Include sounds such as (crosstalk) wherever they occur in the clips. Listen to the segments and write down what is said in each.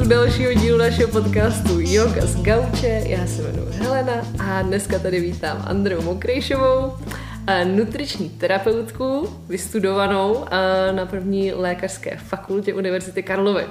u dalšího dílu našeho podcastu Yoga z Gauče. Já se jmenuji Helena a dneska tady vítám Andreu Mokrejšovou, nutriční terapeutku, vystudovanou na první lékařské fakultě Univerzity Karlovy.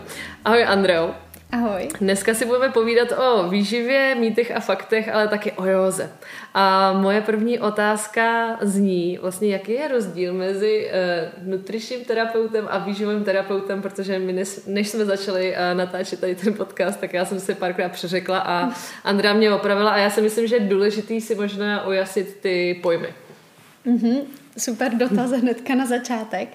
Ahoj Andreu. Ahoj. Dneska si budeme povídat o výživě, mýtech a faktech, ale taky o józe. A moje první otázka zní, vlastně jaký je rozdíl mezi uh, nutričním terapeutem a výživovým terapeutem, protože my než, než jsme začali uh, natáčet tady ten podcast, tak já jsem se párkrát přeřekla a (laughs) Andrea mě opravila a já si myslím, že je důležitý si možná ujasnit ty pojmy. Mm-hmm. Super dotaz hnedka na začátek.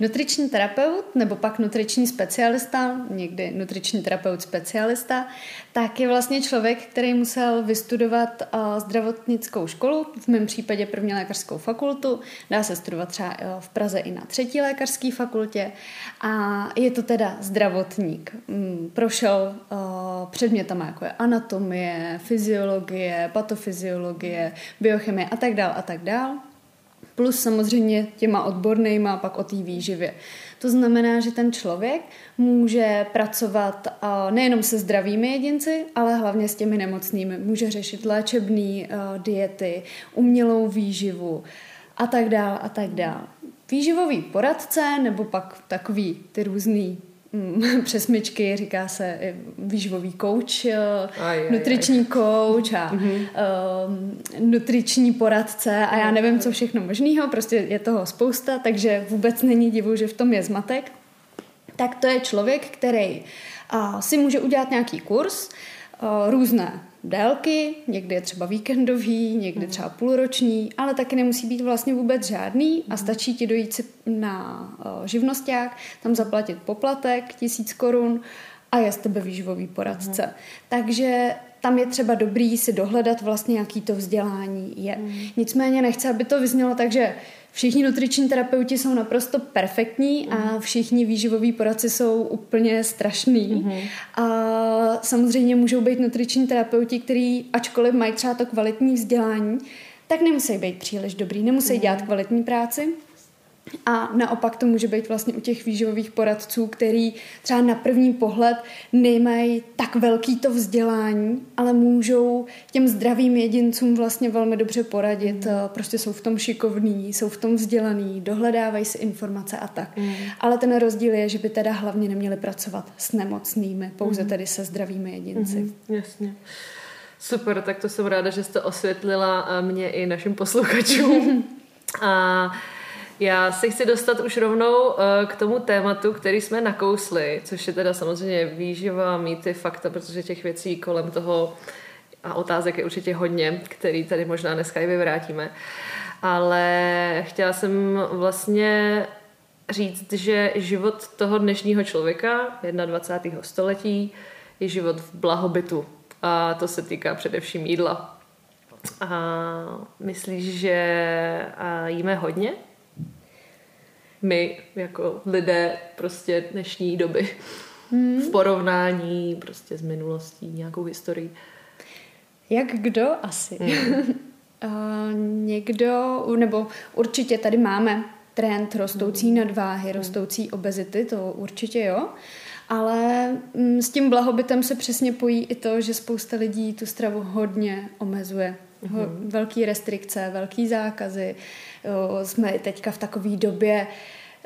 Nutriční terapeut nebo pak nutriční specialista, někdy nutriční terapeut specialista, tak je vlastně člověk, který musel vystudovat zdravotnickou školu, v mém případě první lékařskou fakultu, dá se studovat třeba v Praze i na třetí lékařské fakultě a je to teda zdravotník. Mm, prošel předmětama jako je anatomie, fyziologie, patofyziologie, biochemie a tak dál a tak dál plus samozřejmě těma odbornýma pak o té výživě. To znamená, že ten člověk může pracovat nejenom se zdravými jedinci, ale hlavně s těmi nemocnými. Může řešit léčebné diety, umělou výživu a tak dál a tak dál. Výživový poradce nebo pak takový ty různý Mm, (laughs) přesmičky, říká se výživový kouč, eh, nutriční kouč a mm-hmm. uh, nutriční poradce a já nevím, co všechno možného, prostě je toho spousta, takže vůbec není divu, že v tom je zmatek. Tak to je člověk, který uh, si může udělat nějaký kurz, uh, různé délky, někdy je třeba víkendový, někdy třeba půlroční, ale taky nemusí být vlastně vůbec žádný a stačí ti dojít si na živnosták, tam zaplatit poplatek, tisíc korun a je z tebe výživový poradce. Mm. Takže tam je třeba dobrý si dohledat vlastně, jaký to vzdělání je. Mm. Nicméně nechce, aby to vyznělo tak, že všichni nutriční terapeuti jsou naprosto perfektní mm. a mhm. všichni výživoví poradci jsou úplně strašný. Mm. A samozřejmě můžou být nutriční terapeuti, který ačkoliv mají třeba to kvalitní vzdělání, tak nemusí být příliš dobrý, nemusí mm. dělat kvalitní práci, a naopak to může být vlastně u těch výživových poradců, který třeba na první pohled nemají tak velký to vzdělání, ale můžou těm zdravým jedincům vlastně velmi dobře poradit. Mm. Prostě jsou v tom šikovní, jsou v tom vzdělaný, dohledávají si informace a tak. Mm. Ale ten rozdíl je, že by teda hlavně neměli pracovat s nemocnými, pouze mm. tedy se zdravými jedinci. Mm. Jasně. Super, tak to jsem ráda, že jste osvětlila eh, mě i našim posluchačům. (laughs) a já se chci dostat už rovnou uh, k tomu tématu, který jsme nakousli, což je teda samozřejmě výživa, mýty, fakta, protože těch věcí kolem toho a otázek je určitě hodně, který tady možná dneska i vyvrátíme. Ale chtěla jsem vlastně říct, že život toho dnešního člověka, 21. století, je život v blahobytu. A to se týká především jídla. A myslíš, že jíme hodně? My jako lidé prostě dnešní doby hmm. v porovnání prostě s minulostí, nějakou historií. Jak kdo asi? Hmm. uh, (laughs) někdo, nebo určitě tady máme trend rostoucí hmm. nadváhy, rostoucí obezity, to určitě jo. Ale mm, s tím blahobytem se přesně pojí i to, že spousta lidí tu stravu hodně omezuje. Mm-hmm. Velký restrikce, velký zákazy. Jo, jsme teďka v takové době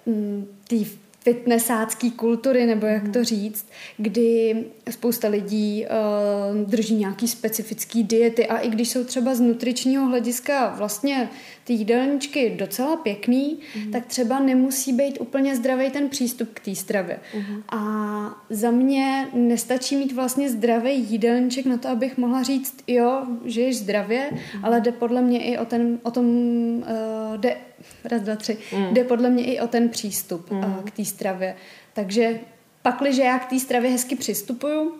mm, té fitnessácký kultury, nebo jak to mhm. říct, kdy spousta lidí uh, drží nějaký specifický diety a i když jsou třeba z nutričního hlediska vlastně ty jídelníčky docela pěkný, mm. tak třeba nemusí být úplně zdravý ten přístup k té stravě. Mm. A za mě nestačí mít vlastně zdravý jídelníček na to, abych mohla říct, jo, žiješ zdravě, mm. ale jde podle mě i o, ten, o tom, uh, jde, raz, dva, tři, mm. jde podle mě i o ten přístup mm. uh, k té stravě. Takže pakliže já k té stravě hezky přistupuju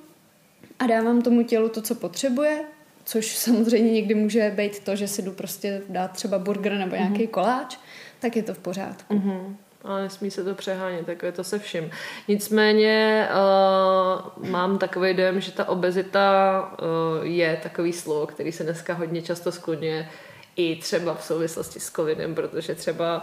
a dávám tomu tělu to, co potřebuje, což samozřejmě někdy může být to, že si jdu prostě dát třeba burger nebo nějaký mm-hmm. koláč, tak je to v pořádku. Mm-hmm. Ale nesmí se to přehánět, tak je to se vším. Nicméně uh, mám takový dojem, že ta obezita uh, je takový slovo, který se dneska hodně často skloňuje i třeba v souvislosti s covidem, protože třeba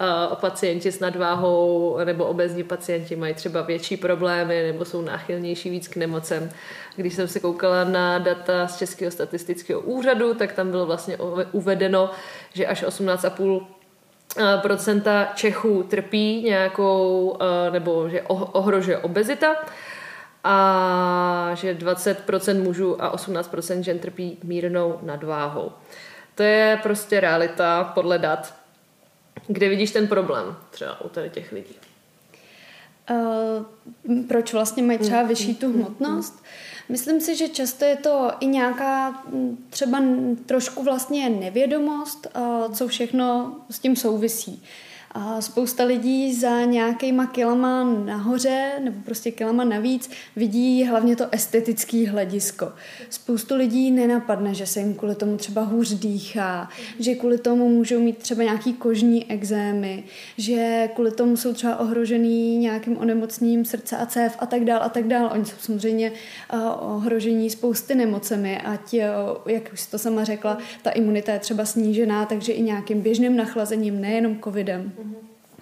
uh, pacienti s nadváhou nebo obezní pacienti mají třeba větší problémy nebo jsou náchylnější víc k nemocem. Když jsem se koukala na data z Českého statistického úřadu, tak tam bylo vlastně uvedeno, že až 18,5 procenta Čechů trpí nějakou, nebo že ohrožuje obezita a že 20% mužů a 18% žen trpí mírnou nadváhou. To je prostě realita podle dat. Kde vidíš ten problém třeba u tady těch lidí? Uh, proč vlastně mají třeba vyšší tu hmotnost? Myslím si, že často je to i nějaká třeba trošku vlastně nevědomost, uh, co všechno s tím souvisí. A spousta lidí za nějakýma kilama nahoře nebo prostě kilama navíc vidí hlavně to estetický hledisko. Spoustu lidí nenapadne, že se jim kvůli tomu třeba hůř dýchá, že kvůli tomu můžou mít třeba nějaký kožní exémy, že kvůli tomu jsou třeba ohrožený nějakým onemocněním srdce a cév a tak dál a tak dál. Oni jsou samozřejmě uh, ohrožení spousty nemocemi, ať, uh, jak už to sama řekla, ta imunita je třeba snížená, takže i nějakým běžným nachlazením, nejenom covidem.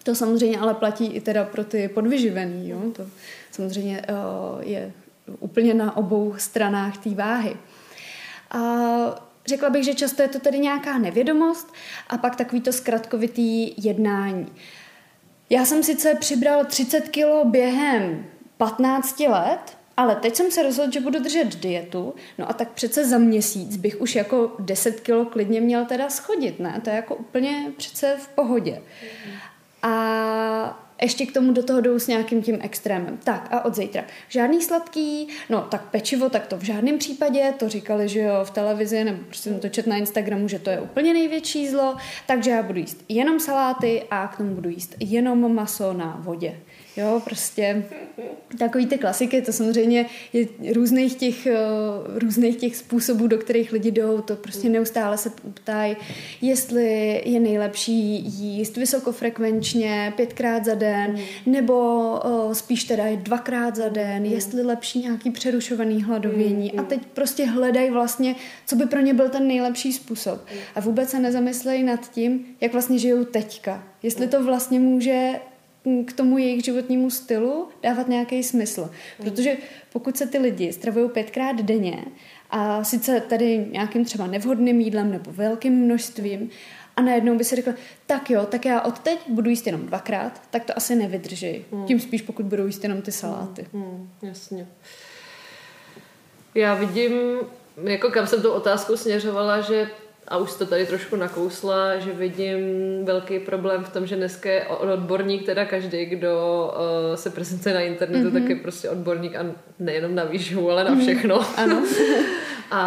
To samozřejmě ale platí i teda pro ty podvyživený. Jo? To samozřejmě uh, je úplně na obou stranách té váhy. A řekla bych, že často je to tedy nějaká nevědomost a pak takový to zkratkovitý jednání. Já jsem sice přibral 30 kilo během 15 let, ale teď jsem se rozhodl, že budu držet dietu, no a tak přece za měsíc bych už jako 10 kilo klidně měl teda schodit, ne? To je jako úplně přece v pohodě. A ještě k tomu do toho jdou s nějakým tím extrémem. Tak a od zítra. Žádný sladký, no tak pečivo, tak to v žádném případě, to říkali, že jo, v televizi, nebo prostě jsem to čet na Instagramu, že to je úplně největší zlo, takže já budu jíst jenom saláty a k tomu budu jíst jenom maso na vodě. Jo, prostě takový ty klasiky, to samozřejmě je různých těch, eh, různých těch způsobů, do kterých lidi jdou, to prostě neustále se ptají, jestli je nejlepší jíst vysokofrekvenčně pětkrát za den, nebo o, spíš teda dvakrát za den, mm. jestli lepší nějaký přerušovaný hladovění mm. a teď prostě hledají vlastně, co by pro ně byl ten nejlepší způsob. A vůbec se nezamyslejí nad tím, jak vlastně žijou teďka. Jestli to vlastně může k tomu jejich životnímu stylu dávat nějaký smysl. Protože pokud se ty lidi stravují pětkrát denně a sice tady nějakým třeba nevhodným jídlem nebo velkým množstvím a najednou by si řekla, tak jo, tak já od teď budu jíst jenom dvakrát, tak to asi nevydrží. Hmm. Tím spíš, pokud budou jíst jenom ty saláty. Hmm, hmm, jasně. Já vidím, jako kam jsem tu otázku směřovala, že a už to tady trošku nakousla, že vidím velký problém v tom, že dneska je odborník, teda každý, kdo uh, se prezentuje na internetu, mm-hmm. tak je prostě odborník a nejenom na výživu, ale na mhm. všechno. Mm, ano. (laughs) a...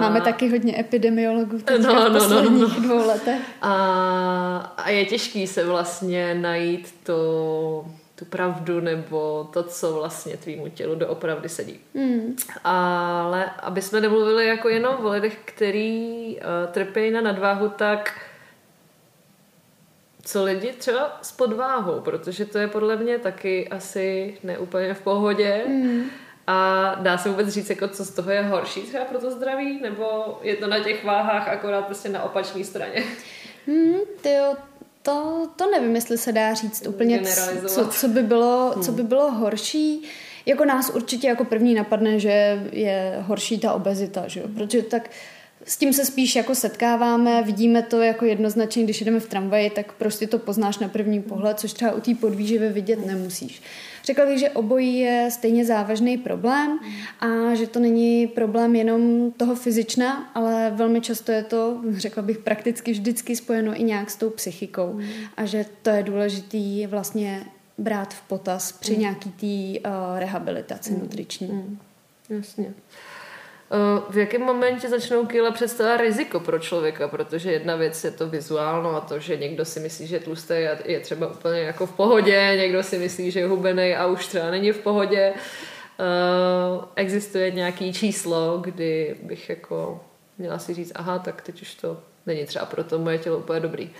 Máme taky hodně epidemiologů no, no, v posledních no, no, no. dvou letech. A, a je těžký se vlastně najít to tu pravdu nebo to, co vlastně tvýmu tělu doopravdy sedí. Mm. Ale aby jsme nemluvili jako jenom o lidech, který uh, trpí na nadváhu, tak co lidi třeba s podváhou, protože to je podle mě taky asi neúplně v pohodě. Mm. A dá se vůbec říct, jako co z toho je horší třeba pro to zdraví, nebo je to na těch váhách akorát prostě na opačné straně? Hmm, tyjo, to, to nevím, jestli se dá říct úplně, co, co, by bylo, hmm. co by bylo horší. Jako nás určitě jako první napadne, že je horší ta obezita, že jo? protože tak s tím se spíš jako setkáváme, vidíme to jako jednoznačně, když jdeme v tramvaji, tak prostě to poznáš na první pohled, což třeba u té podvýživy vidět nemusíš. Řekla bych, že obojí je stejně závažný problém a že to není problém jenom toho fyzična, ale velmi často je to, řekla bych, prakticky vždycky spojeno i nějak s tou psychikou mm. a že to je důležitý vlastně brát v potaz při mm. nějaký té uh, rehabilitaci mm. nutriční. Jasně. Eh, v jakém momentě začnou kýle představovat riziko pro člověka, protože jedna věc je to vizuálno a to, že někdo si myslí, že tlustý je třeba úplně jako v pohodě, někdo si myslí, že je hubený a už třeba není v pohodě. Uh, existuje nějaký číslo, kdy bych jako měla si říct, aha, tak teď už to není třeba pro to moje tělo úplně dobrý.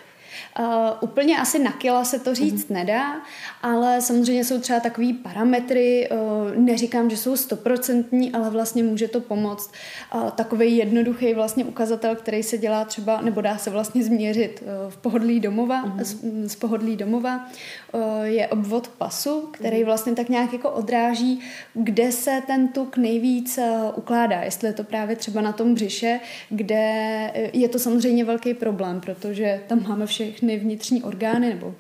Uh, úplně asi na kila se to říct mm-hmm. nedá, ale samozřejmě jsou třeba takový parametry, uh, neříkám, že jsou stoprocentní, ale vlastně může to pomoct. Uh, takový jednoduchý vlastně ukazatel, který se dělá třeba, nebo dá se vlastně změřit uh, v pohodlí domova, mm-hmm. z, z pohodlí domova, uh, je obvod pasu, který mm-hmm. vlastně tak nějak jako odráží, kde se ten tuk nejvíc uh, ukládá, jestli je to právě třeba na tom břiše, kde je to samozřejmě velký problém, protože tam máme všechny vnitřní orgány, nebo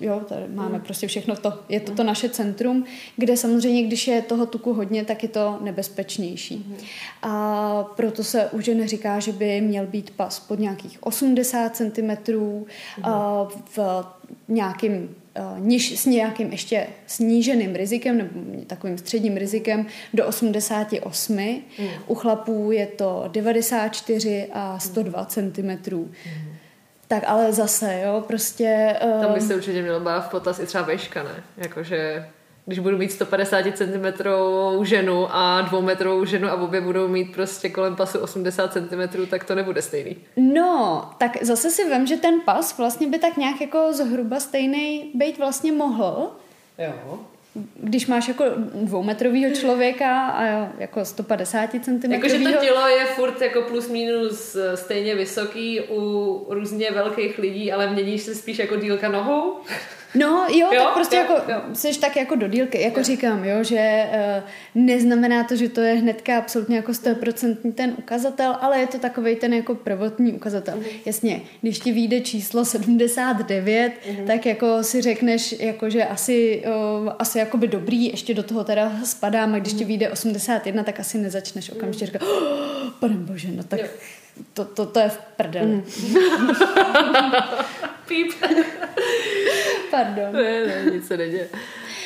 jo, tady máme mm. prostě všechno to, je to to mm. naše centrum, kde samozřejmě, když je toho tuku hodně, tak je to nebezpečnější. Mm. A proto se už neříká, že by měl být pas pod nějakých 80 cm, mm. v nějakým niž, s nějakým ještě sníženým rizikem nebo takovým středním rizikem do 88. Mm. U chlapů je to 94 a 102 cm. Mm. Tak ale zase, jo, prostě... Uh... Tam by se určitě mělo bát v potaz i třeba veška, ne? Jakože když budu mít 150 cm ženu a dvoumetrovou ženu a obě budou mít prostě kolem pasu 80 cm, tak to nebude stejný. No, tak zase si vím, že ten pas vlastně by tak nějak jako zhruba stejný být vlastně mohl. Jo když máš jako dvoumetrovýho člověka a jako 150 cm. Jakože to tělo je furt jako plus minus eh, stejně vysoký u různě velkých lidí, ale měníš se spíš jako dílka nohou? No jo, jo tak prostě jo, jako jo. jsi tak jako do dílky, jako jo. říkám, jo, že uh, neznamená to, že to je hnedka absolutně jako 100% ten ukazatel, ale je to takový ten jako prvotní ukazatel. Mm. Jasně, když ti vyjde číslo 79, mm. tak jako si řekneš, jako že asi, uh, asi jakoby dobrý, ještě do toho teda spadám a když mm. ti vyjde 81, tak asi nezačneš okamžitě říkat, (gasps) oh, pane bože, no tak jo. To, to, to je v prdeli. Mm. (laughs) Píp. Pardon. Ne, ne, nic se neděje.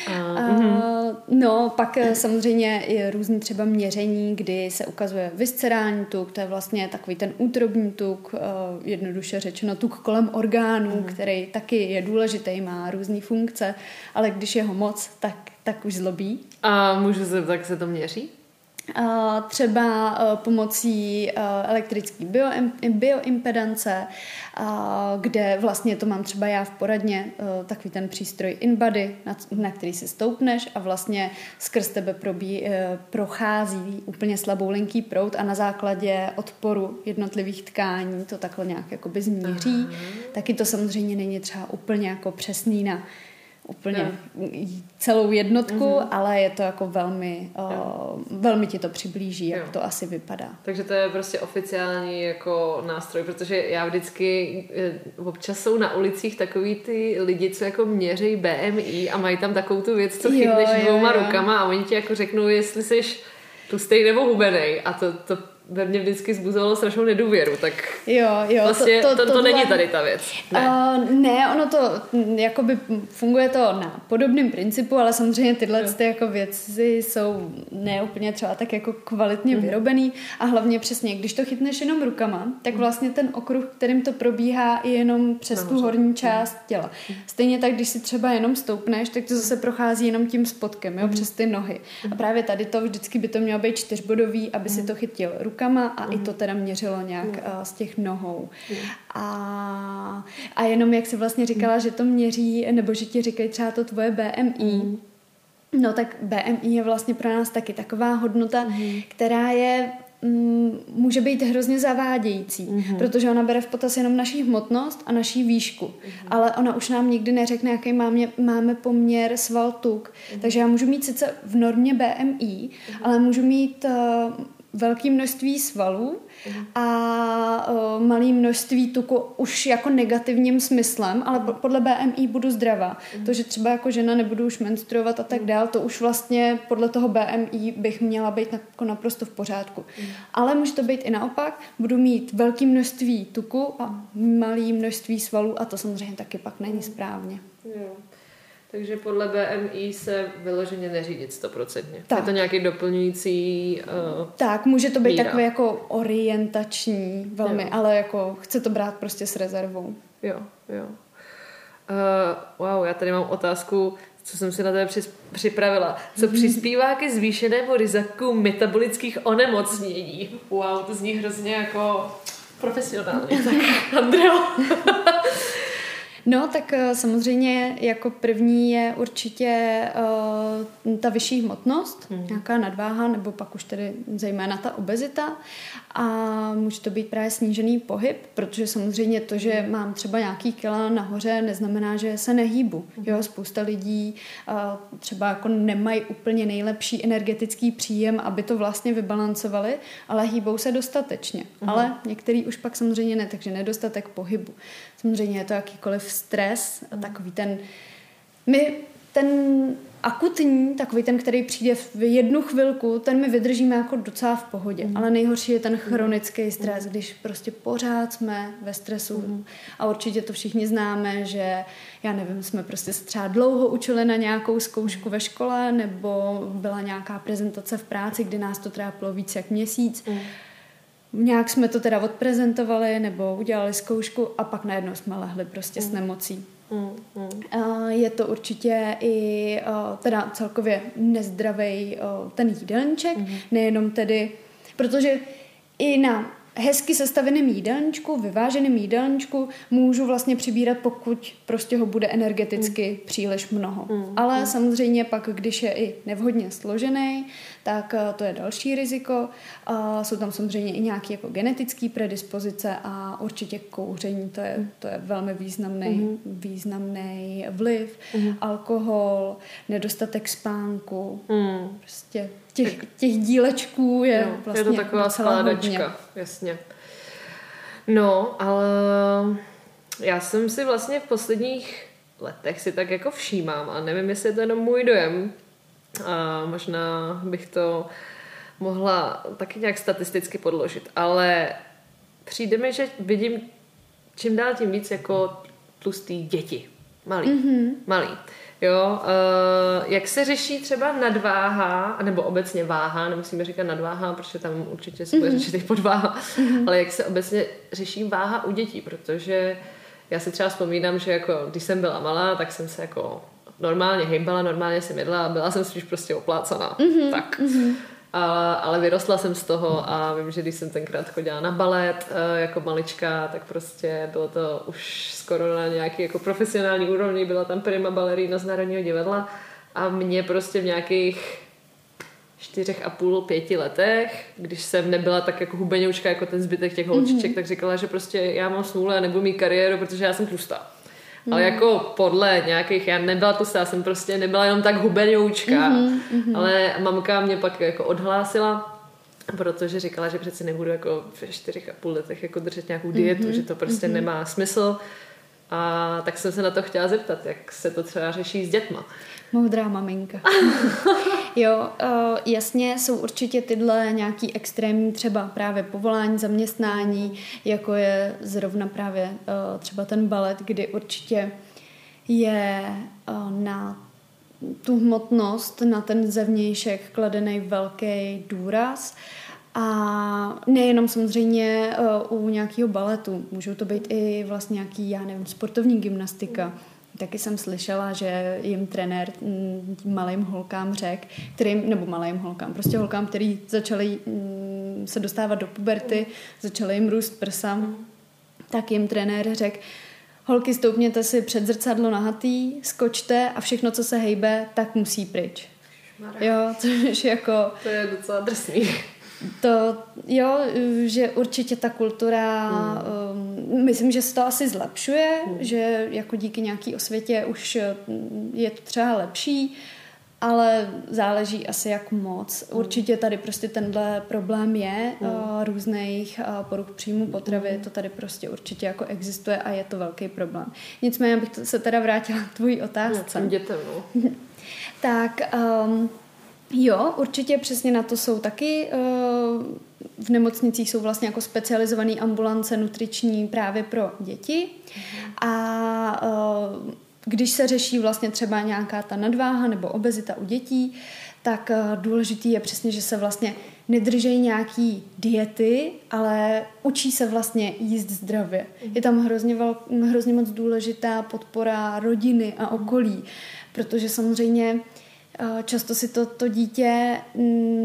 Uh, no, pak eh, samozřejmě je různý třeba měření, kdy se ukazuje viscerální tuk, to je vlastně takový ten útrobní tuk, uh, jednoduše řečeno tuk kolem orgánů, uh-huh. který taky je důležitý, má různé funkce, ale když je ho moc, tak, tak už zlobí. A můžu se, tak se to měří? Třeba pomocí elektrické bioimpedance, kde vlastně to mám třeba já v poradně, takový ten přístroj InBody, na který si stoupneš a vlastně skrz tebe probí, e, prochází úplně slabou linký prout a na základě odporu jednotlivých tkání to takhle nějak jakoby změří. Aha. Taky to samozřejmě není třeba úplně jako přesný na úplně no. celou jednotku, mm-hmm. ale je to jako velmi, uh, velmi ti to přiblíží, jak jo. to asi vypadá. Takže to je prostě oficiální jako nástroj, protože já vždycky eh, občas jsou na ulicích takový ty lidi, co jako měří BMI a mají tam takovou tu věc, co chytneš dvouma rukama a oni ti jako řeknou, jestli jsi tlustej nebo hubenej a to, to ve mně vždycky zbuzovalo strašnou nedůvěru, tak jo, jo, vlastně to, to, to, to, to není tady ta věc. Ne. Uh, ne, ono to jakoby funguje to na podobném principu, ale samozřejmě tyhle ty jako věci jsou neúplně třeba tak jako kvalitně mm. vyrobený a hlavně přesně, když to chytneš jenom rukama, tak mhm. vlastně ten okruh, kterým to probíhá, je jenom přes Nahoře. tu horní mhm. část těla. Mm. Stejně tak, když si třeba jenom stoupneš, tak to zase prochází jenom tím spodkem, jo, mm. přes ty nohy. A právě tady to vždycky by to mělo být čtyřbodový, aby mm. si to chytil rukama rukama a mm. i to teda měřilo nějak mm. uh, z těch nohou. Mm. A, a jenom jak jsi vlastně říkala, mm. že to měří, nebo že ti říkají třeba to tvoje BMI, mm. No tak BMI je vlastně pro nás taky taková hodnota, mm. která je mm, může být hrozně zavádějící, mm-hmm. protože ona bere v potaz jenom naší hmotnost a naší výšku, mm-hmm. ale ona už nám nikdy neřekne, jaký máme, máme poměr sval tuk. Mm-hmm. Takže já můžu mít sice v normě BMI, mm-hmm. ale můžu mít uh, velké množství svalů mhm. a uh, malé množství tuku už jako negativním smyslem, ale po, podle BMI budu zdravá. Mm. To, že třeba jako žena nebudu už menstruovat a tak dál, to už vlastně podle toho BMI bych měla být jako naprosto v pořádku. Mm. Ale může to být i naopak, budu mít velké množství tuku a malé množství svalů a to samozřejmě taky pak není správně. Jo. Takže podle BMI se vyloženě neřídit stoprocentně. Je to nějaký doplňující uh, Tak, může to být míra. takový jako orientační velmi, jo. ale jako chce to brát prostě s rezervou. Jo, jo. Uh, wow, já tady mám otázku, co jsem si na tebe připravila. Co mm-hmm. přispívá ke zvýšenému riziku metabolických onemocnění? Wow, to zní hrozně jako profesionálně. (laughs) tak, Andreo. (laughs) No, tak eh, samozřejmě jako první je určitě uh, ta vyšší hmotnost, mm. nějaká nadváha, nebo pak už tedy zejména ta obezita. A může to být právě snížený pohyb, protože samozřejmě to, že mhm. mám třeba nějaký kila nahoře, neznamená, že se nehýbu. Mm. Jo, spousta lidí uh, třeba jako nemají úplně nejlepší energetický příjem, aby to vlastně vybalancovali, ale hýbou se dostatečně. Mm. Ale některý už pak samozřejmě ne, takže nedostatek pohybu. Samozřejmě je to jakýkoliv stres, mm. takový ten... My ten akutní, takový ten, který přijde v jednu chvilku, ten my vydržíme jako docela v pohodě. Mm. Ale nejhorší je ten chronický stres, mm. když prostě pořád jsme ve stresu. Mm. A určitě to všichni známe, že já nevím, jsme prostě se třeba dlouho učili na nějakou zkoušku ve škole, nebo byla nějaká prezentace v práci, kdy nás to trápilo víc jak měsíc. Mm. Nějak jsme to teda odprezentovali nebo udělali zkoušku a pak najednou jsme lehli prostě mm. s nemocí. Mm, mm. Je to určitě i teda celkově nezdravý ten jídelníček, mm. nejenom tedy, protože i na hezky sestaveném jídelníčku, vyváženém jídelníčku můžu vlastně přibírat, pokud prostě ho bude energeticky mm. příliš mnoho. Mm. Ale mm. samozřejmě pak, když je i nevhodně složený, tak eh, to je další riziko. A jsou tam samozřejmě i nějaké jako genetické predispozice a určitě kouření, to je, to je velmi významný, mm. významný vliv. Mm. Alkohol, nedostatek spánku, mm. prostě těch, těch dílečků je no, vlastně Je to taková skládačka, jasně. No, ale já jsem si vlastně v posledních letech si tak jako všímám a nevím, jestli je to jenom můj dojem a možná bych to mohla taky nějak statisticky podložit, ale přijde mi, že vidím čím dál tím víc jako tlustý děti. Malý. Mm-hmm. Malý. Jo, uh, jak se řeší třeba nadváha, nebo obecně váha, nemusíme říkat nadváha, protože tam určitě se bude mm-hmm. řešit i podváha, mm-hmm. ale jak se obecně řeší váha u dětí, protože já si třeba vzpomínám, že jako, když jsem byla malá, tak jsem se jako normálně hejbala, normálně jsem jedla a byla jsem spíš prostě oplácaná. Mm-hmm. Tak. Mm-hmm. A, ale vyrostla jsem z toho a vím, že když jsem tenkrát chodila na balet eh, jako malička, tak prostě bylo to už skoro na nějaký jako profesionální úrovni, byla tam prima balerína z Národního divadla a mě prostě v nějakých čtyřech a půl, pěti letech, když jsem nebyla tak jako hubeňoučka jako ten zbytek těch holčiček, mm-hmm. tak říkala, že prostě já mám smůlu a nebudu mít kariéru, protože já jsem tlustá. Mm. Ale jako podle nějakých, já nebyla tu já jsem prostě nebyla jenom tak hubenoučka, mm-hmm, mm-hmm. ale mamka mě pak jako odhlásila, protože říkala, že přeci nebudu jako v čtyřech a půl letech jako držet nějakou dietu, mm-hmm, že to prostě mm-hmm. nemá smysl. A tak jsem se na to chtěla zeptat, jak se to třeba řeší s dětma. Moudrá maminka. (laughs) jo, uh, jasně jsou určitě tyhle nějaký extrémní třeba právě povolání, zaměstnání, jako je zrovna právě uh, třeba ten balet, kdy určitě je uh, na tu hmotnost, na ten zevnějšek kladený velký důraz. A nejenom samozřejmě uh, u nějakého baletu, můžou to být i vlastně nějaký, já nevím, sportovní gymnastika. Taky jsem slyšela, že jim trenér mm, malým holkám řek, kterým, nebo malým holkám, prostě holkám, který začaly mm, se dostávat do puberty, začaly jim růst prsa, tak jim trenér řekl, holky stoupněte si před zrcadlo nahatý, skočte a všechno, co se hejbe, tak musí pryč. Jo, což jako... To je docela drsný. To, jo, že určitě ta kultura, hmm. um, myslím, že se to asi zlepšuje, hmm. že jako díky nějaký osvětě už mm, je to třeba lepší, ale záleží asi jak moc. Hmm. Určitě tady prostě tenhle problém je hmm. uh, různých uh, poruch příjmu potravy, hmm. to tady prostě určitě jako existuje a je to velký problém. Nicméně bych se teda vrátila k tvojí otázce. No, dětem, no. (laughs) tak um, Jo, určitě přesně na to jsou taky eh, v nemocnicích jsou vlastně jako specializované ambulance nutriční právě pro děti. A eh, když se řeší vlastně třeba nějaká ta nadváha nebo obezita u dětí, tak eh, důležitý je přesně, že se vlastně nedržejí nějaký diety, ale učí se vlastně jíst zdravě. Je tam hrozně, vel, hrozně moc důležitá podpora rodiny a okolí, protože samozřejmě často si to, to dítě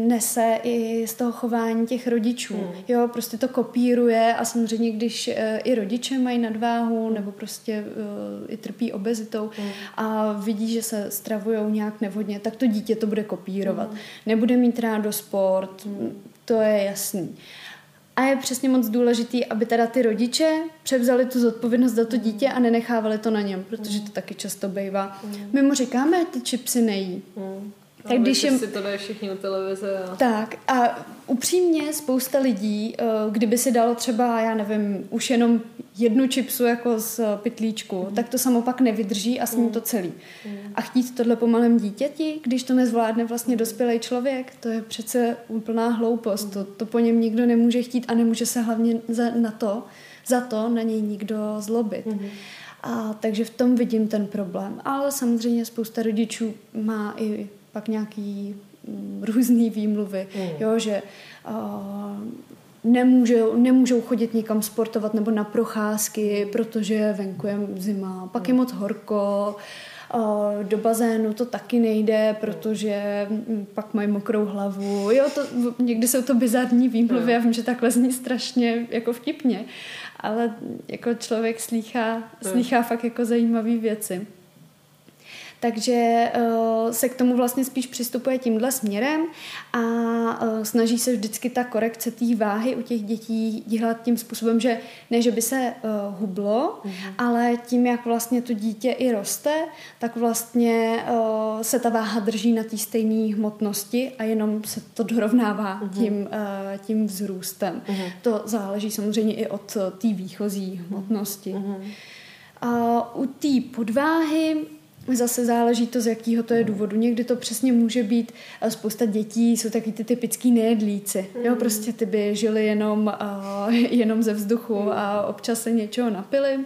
nese i z toho chování těch rodičů. Hmm. Jo, prostě to kopíruje a samozřejmě, když eh, i rodiče mají nadváhu nebo prostě uh, i trpí obezitou hmm. a vidí, že se stravují nějak nevhodně, tak to dítě to bude kopírovat. Hmm. Nebude mít rádo sport, hmm. to je jasný. A je přesně moc důležitý, aby teda ty rodiče převzali tu zodpovědnost za to dítě a nenechávali to na něm, protože to taky často bývá. Mm. My mu říkáme, ty čipsy nejí. Mm. Tak no, když jim... si to dají všichni u televize. A... Tak a upřímně spousta lidí, eh, kdyby si dalo třeba, já nevím, už jenom jednu čipsu jako z pytlíčku, mm. tak to samo pak nevydrží a sní mm. to celý. Mm. A chtít tohle po malém dítěti, když to nezvládne vlastně dospělý člověk, to je přece úplná hloupost. Mm. To, to po něm nikdo nemůže chtít a nemůže se hlavně za, na to, za to na něj nikdo zlobit. Mm. A takže v tom vidím ten problém. Ale samozřejmě spousta rodičů má i pak nějaký mm, různý výmluvy, mm. jo, že uh, nemůžou, nemůžou chodit nikam sportovat nebo na procházky, protože venku je zima, pak je moc horko, do bazénu to taky nejde, protože mm, pak mají mokrou hlavu. Jo, to, někdy jsou to bizarní výmluvy, já vím, že takhle zní strašně jako vtipně, ale jako člověk slýchá, slýchá fakt jako zajímavé věci. Takže uh, se k tomu vlastně spíš přistupuje tímhle směrem a uh, snaží se vždycky ta korekce té váhy u těch dětí dělat tím způsobem, že ne, že by se uh, hublo, mm-hmm. ale tím, jak vlastně to dítě i roste, tak vlastně se ta váha drží na té stejné hmotnosti a jenom se to dorovnává mm-hmm. tím, tím vzrůstem. Mm-hmm. To záleží samozřejmě i od té výchozí hmotnosti. Mm-hmm. A u té podváhy Zase záleží to, z jakého to je důvodu. Někdy to přesně může být, eh, spousta dětí jsou taky ty typický nejedlíci. Mm. Jo, prostě ty by žili jenom, uh, (laughs) jenom ze vzduchu mm. a občas se něčeho napili.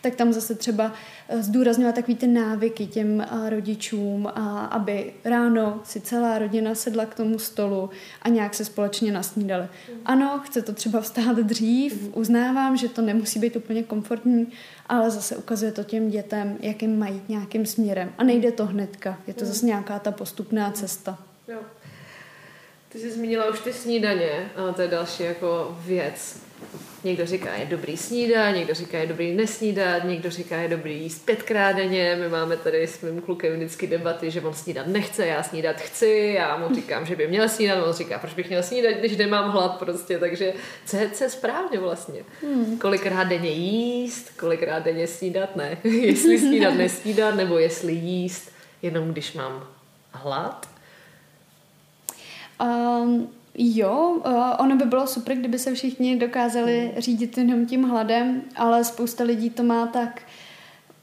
Tak tam zase třeba eh, zdůrazňovat takový ty návyky těm rodičům, a aby ráno si celá rodina sedla k tomu stolu a nějak se společně nasnídali. Mm. Ano, chce to třeba vstát dřív, mm. uznávám, že to nemusí být úplně komfortní, ale zase ukazuje to těm dětem, jakým mají nějakým směrem. A nejde to hnedka, je to zase nějaká ta postupná cesta. Jo. Ty jsi zmínila už ty snídaně, a to je další jako věc. Někdo říká, je dobrý snídat, někdo říká, je dobrý nesnídat, někdo říká, je dobrý jíst pětkrát denně. My máme tady s mým klukem vždycky debaty, že on snídat nechce, já snídat chci, já mu říkám, že by měl snídat, on říká, proč bych měl snídat, když nemám hlad prostě, takže co je, co je správně vlastně? Hmm. Kolikrát denně jíst, kolikrát denně snídat, ne. (laughs) jestli snídat, nesnídat, nebo jestli jíst jenom když mám hlad. Um, Jo, uh, ono by bylo super, kdyby se všichni dokázali hmm. řídit jenom tím hladem, ale spousta lidí to má tak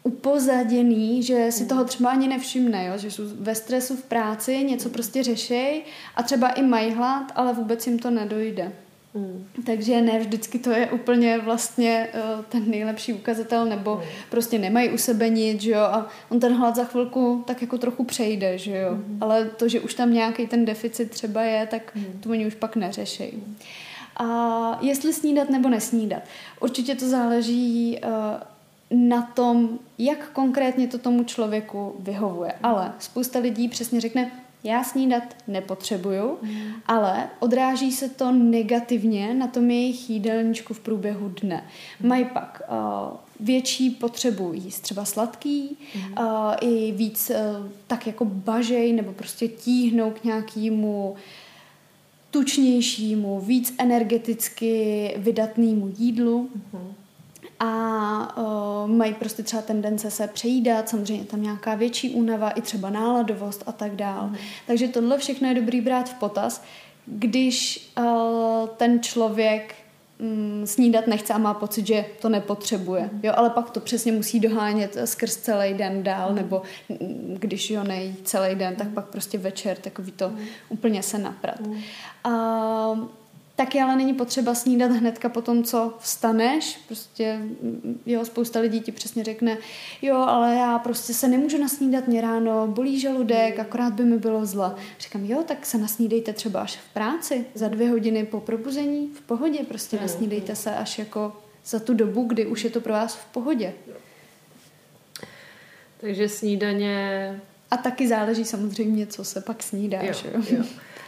upozaděný, že si hmm. toho třeba ani nevšimne, jo? že jsou ve stresu v práci, něco prostě řešej a třeba i mají hlad, ale vůbec jim to nedojde. Mm. Takže ne vždycky to je úplně vlastně uh, ten nejlepší ukazatel, nebo mm. prostě nemají u sebe nic, že jo, a on ten hlad za chvilku tak jako trochu přejde, že jo. Mm. Ale to, že už tam nějaký ten deficit třeba je, tak mm. to oni už pak neřeší. Mm. A jestli snídat nebo nesnídat. Určitě to záleží uh, na tom, jak konkrétně to tomu člověku vyhovuje. Ale spousta lidí přesně řekne, já snídat nepotřebuju, mm. ale odráží se to negativně na tom jejich jídelníčku v průběhu dne. Mm. Mají pak uh, větší potřebu jíst třeba sladký, mm. uh, i víc uh, tak jako bažej nebo prostě tíhnou k nějakému tučnějšímu, víc energeticky vydatnému jídlu. Mm a uh, mají prostě třeba tendence se přejídat, samozřejmě tam nějaká větší únava, i třeba náladovost a tak dál. Mm. Takže tohle všechno je dobrý brát v potaz, když uh, ten člověk um, snídat nechce a má pocit, že to nepotřebuje. Mm. Jo, ale pak to přesně musí dohánět skrz celý den dál, mm. nebo když jo nejí celý den, tak pak prostě večer takový to mm. úplně se naprat. Mm. Uh, Taky ale není potřeba snídat hnedka po tom, co vstaneš. Prostě, mm, jo, spousta lidí ti přesně řekne, jo, ale já prostě se nemůžu nasnídat mě ráno, bolí žaludek, akorát by mi bylo zla. Říkám, jo, tak se nasnídejte třeba až v práci, za dvě hodiny po probuzení, v pohodě, prostě nasnídejte se až jako za tu dobu, kdy už je to pro vás v pohodě. Takže snídaně a taky záleží samozřejmě, co se pak snídáš. Jo, jo.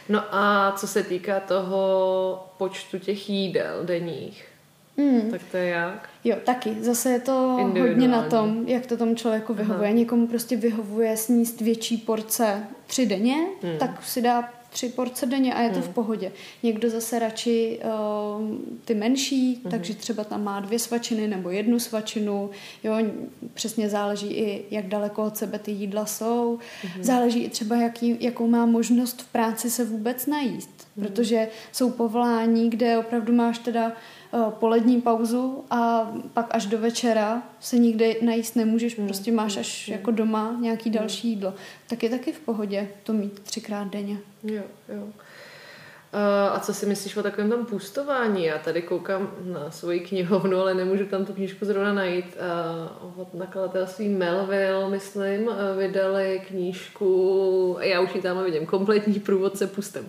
No a co se týká toho počtu těch jídel denních, mm. tak to je jak? Jo, taky. Zase je to hodně na tom, jak to tomu člověku vyhovuje. Aha. Někomu prostě vyhovuje sníst větší porce tři denně, hmm. tak si dá tři porce denně a je to hmm. v pohodě. Někdo zase radši uh, ty menší, hmm. takže třeba tam má dvě svačiny nebo jednu svačinu. Jo, přesně záleží i, jak daleko od sebe ty jídla jsou. Hmm. Záleží i třeba, jaký, jakou má možnost v práci se vůbec najíst. Hmm. Protože jsou povolání, kde opravdu máš teda Eh, polední pauzu a pak až do večera se nikde najíst nemůžeš, hmm. prostě máš až hmm. jako doma nějaký hmm. další jídlo. Tak je taky v pohodě to mít třikrát denně. Jo, jo. Uh, a co si myslíš o takovém tam půstování? Já tady koukám na svoji knihovnu, ale nemůžu tam tu knížku zrovna najít. Uh, od nakladatelství Melville, myslím, vydali knížku, já už ji tam vidím, kompletní průvodce pustem.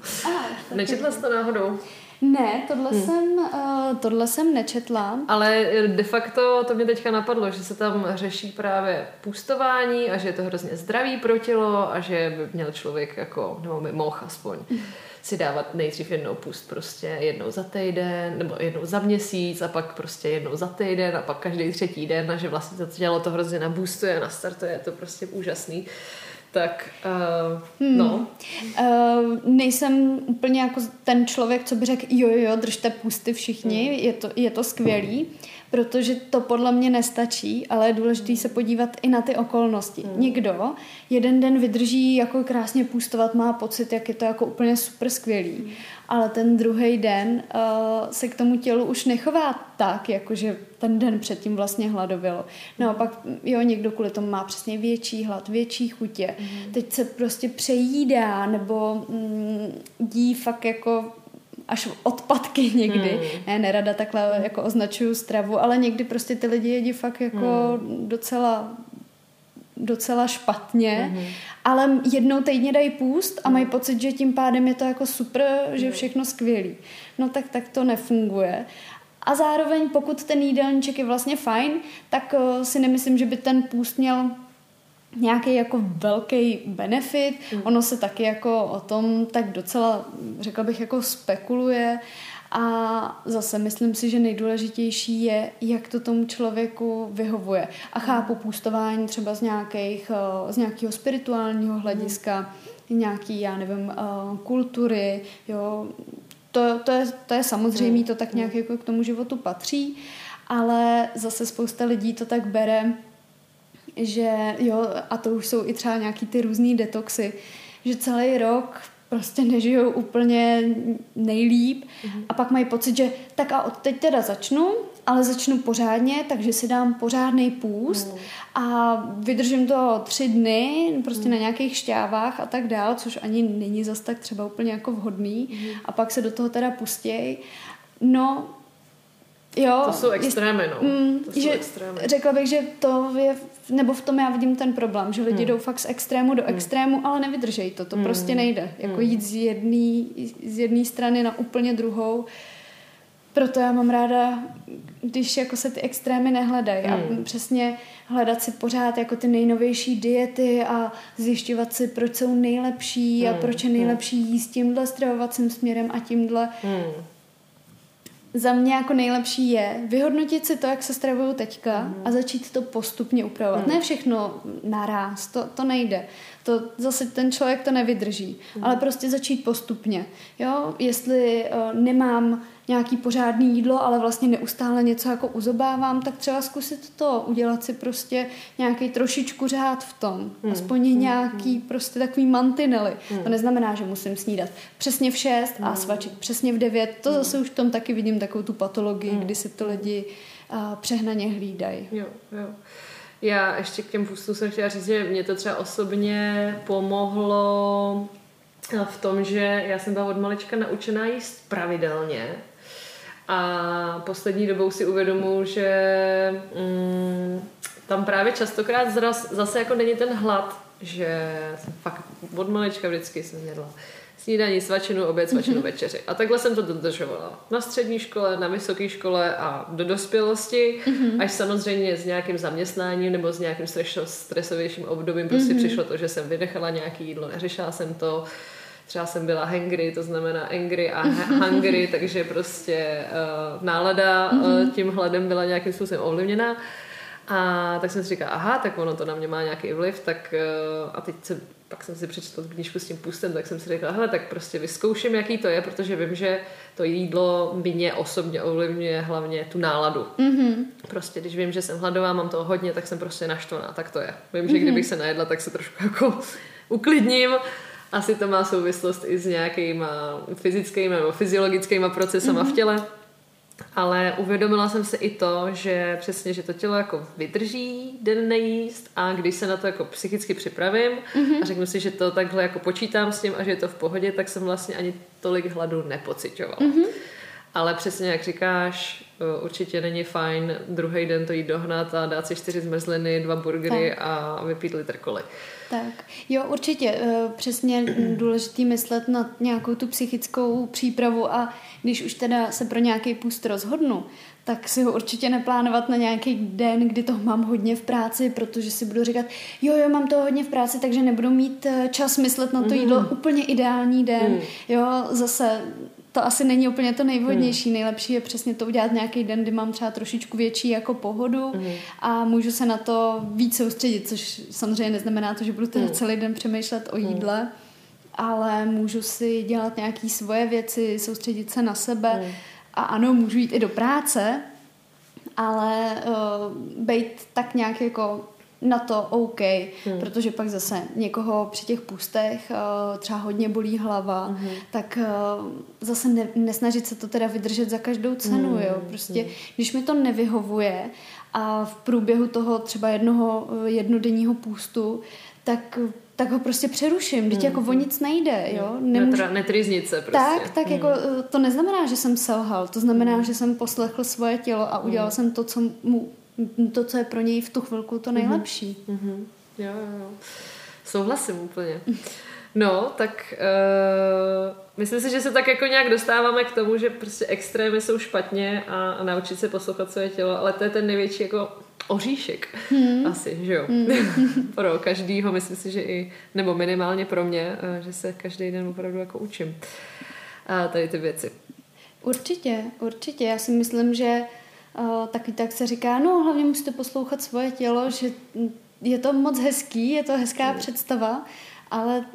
Nečetla jsi to náhodou? Ne, tohle, hmm. jsem, uh, tohle jsem nečetla. Ale de facto to mě teďka napadlo, že se tam řeší právě půstování a že je to hrozně zdravý pro tělo a že by měl člověk jako, nebo by mohl aspoň si dávat nejdřív jednou pust prostě jednou za týden, nebo jednou za měsíc a pak prostě jednou za týden a pak každý třetí den a že vlastně to tělo to hrozně nabůstuje, nastartuje, je to prostě úžasný. Uh, tak uh, hmm. no. Uh, nejsem úplně jako ten člověk, co by řekl, jo, jo, držte pusty všichni, hmm. je, to, je to skvělý, protože to podle mě nestačí, ale je důležité se podívat i na ty okolnosti. Hmm. Někdo jeden den vydrží jako krásně půstovat, má pocit, jak je to jako úplně super skvělý, hmm. Ale ten druhý den uh, se k tomu tělu už nechová tak, jakože ten den předtím vlastně hladovělo. Naopak, jo, někdo kvůli tomu má přesně větší hlad, větší chutě. Mm. Teď se prostě přejídá nebo mm, jí fakt jako až odpadky (laughs) někdy. Hmm. Ne, nerada takhle jako označuju stravu, ale někdy prostě ty lidi jedí fakt jako hmm. docela docela špatně, mm-hmm. ale jednou týdně dají půst a mají hmm. pocit, že tím pádem je to jako super, že je všechno skvělý. No tak, tak to nefunguje. A zároveň, pokud ten jídelníček je vlastně fajn, tak uh, si nemyslím, že by ten půst měl nějaký jako velký benefit. Mm. Ono se taky jako o tom tak docela, řekla bych, jako spekuluje. A zase myslím si, že nejdůležitější je, jak to tomu člověku vyhovuje. A chápu půstování třeba z, nějakých, eh, z nějakého spirituálního hlediska, mm. nějaký, já nevím, eh, kultury, jo, to, to, je, to je samozřejmé, hmm. to tak nějak jako k tomu životu patří, ale zase spousta lidí to tak bere, že jo, a to už jsou i třeba nějaký ty různý detoxy, že celý rok prostě nežijou úplně nejlíp mm-hmm. a pak mají pocit, že tak a od teď teda začnu, ale začnu pořádně, takže si dám pořádný půst mm. a vydržím to tři dny prostě mm. na nějakých šťávách a tak dál, což ani není zas tak třeba úplně jako vhodný mm. a pak se do toho teda pustěj. No, Jo, to jsou extrémy, no. Mm, to že, extrémy. Řekla bych, že to je, nebo v tom já vidím ten problém, že lidi hmm. jdou fakt z extrému do hmm. extrému, ale nevydržejí to, to hmm. prostě nejde. Jako hmm. jít z jedné z jedné strany na úplně druhou. Proto já mám ráda, když jako se ty extrémy nehledají hmm. a přesně hledat si pořád jako ty nejnovější diety a zjišťovat si, proč jsou nejlepší hmm. a proč je hmm. nejlepší jíst tímhle stravovacím směrem a tímhle. Hmm za mě jako nejlepší je vyhodnotit si to, jak se stravuju teďka mm. a začít to postupně upravovat. Mm. Ne všechno naraz, to, to nejde. To zase ten člověk to nevydrží. Mm. Ale prostě začít postupně. Jo, jestli uh, nemám nějaký pořádný jídlo, ale vlastně neustále něco jako uzobávám, tak třeba zkusit to, udělat si prostě nějaký trošičku řád v tom. Hmm. Aspoň hmm. nějaký hmm. prostě takový mantinely. Hmm. To neznamená, že musím snídat přesně v 6 hmm. a svačit přesně v 9. To hmm. zase už v tom taky vidím takovou tu patologii, hmm. kdy si to lidi uh, přehnaně hlídají. Jo, jo. Já ještě k těm pustům jsem chtěla říct, že mě to třeba osobně pomohlo v tom, že já jsem byla od malička naučená jíst pravidelně a poslední dobou si uvědomuji, že mm, tam právě častokrát zras, zase jako není ten hlad, že jsem fakt od malička vždycky jsem jedla snídaní, svačinu, oběd, svačinu, mm-hmm. večeři. A takhle jsem to dodržovala. Na střední škole, na vysoké škole a do dospělosti, mm-hmm. až samozřejmě s nějakým zaměstnáním nebo s nějakým stresovějším obdobím prostě mm-hmm. přišlo to, že jsem vynechala nějaký jídlo, neřešila jsem to, třeba jsem byla hangry, to znamená angry a (laughs) hungry, takže prostě uh, nálada uh, tím hledem byla nějakým způsobem ovlivněná. A tak jsem si říkala, aha, tak ono to na mě má nějaký vliv, tak uh, a teď se, pak jsem si přečetla knížku s tím pustem, tak jsem si řekla, hele, tak prostě vyzkouším, jaký to je, protože vím, že to jídlo mě osobně ovlivňuje hlavně tu náladu. Mm-hmm. Prostě, když vím, že jsem hladová, mám toho hodně, tak jsem prostě naštvaná, tak to je. Vím, mm-hmm. že kdybych se najedla, tak se trošku jako uklidním asi to má souvislost i s nějakýma fyzickými nebo fyziologickými procesama mm-hmm. v těle. Ale uvědomila jsem si i to, že přesně, že to tělo jako vydrží den nejíst a když se na to jako psychicky připravím mm-hmm. a řeknu si, že to takhle jako počítám s tím a že je to v pohodě, tak jsem vlastně ani tolik hladu nepocitovala. Mm-hmm. Ale přesně jak říkáš, určitě není fajn druhý den to jít dohnat a dát si čtyři zmrzliny, dva burgery tak. a vypít litr koly. Tak, jo, určitě. Eh, přesně důležitý myslet na nějakou tu psychickou přípravu a když už teda se pro nějaký půst rozhodnu, tak si ho určitě neplánovat na nějaký den, kdy toho mám hodně v práci, protože si budu říkat, jo, jo, mám toho hodně v práci, takže nebudu mít eh, čas myslet na to jídlo mm. úplně ideální den. Mm. Jo, zase to asi není úplně to nejvhodnější. Hmm. Nejlepší je přesně to udělat nějaký den, kdy mám třeba trošičku větší jako pohodu hmm. a můžu se na to víc soustředit, což samozřejmě neznamená to, že budu teda hmm. celý den přemýšlet o hmm. jídle, hmm. ale můžu si dělat nějaké svoje věci, soustředit se na sebe hmm. a ano, můžu jít i do práce, ale uh, být tak nějak jako na to OK, hmm. protože pak zase někoho při těch půstech uh, třeba hodně bolí hlava, hmm. tak uh, zase ne, nesnažit se to teda vydržet za každou cenu, hmm. jo, prostě hmm. když mi to nevyhovuje a v průběhu toho třeba jednoho eh, jednodenního půstu, tak tak ho prostě přeruším, teď mm. jako o hmm. nic nejde, jo. Nemůžu... Netrýznit se prostě. Tak, tak mm. jako to neznamená, že jsem selhal, to znamená, mm. že jsem poslechl svoje tělo a udělal mm. jsem to, co mu to, co je pro něj v tu chvilku to nejlepší. Mm-hmm. Jo, jo, jo. Souhlasím úplně. No, tak uh, myslím si, že se tak jako nějak dostáváme k tomu, že prostě extrémy jsou špatně a, a naučit se poslouchat své tělo, ale to je ten největší jako oříšek hmm. asi, že jo. Hmm. (laughs) pro každýho, myslím si, že i, nebo minimálně pro mě, uh, že se každý den opravdu jako učím. A tady ty věci. Určitě, určitě. Já si myslím, že taky tak se říká, no hlavně musíte poslouchat svoje tělo, že je to moc hezký, je to hezká mm. představa, ale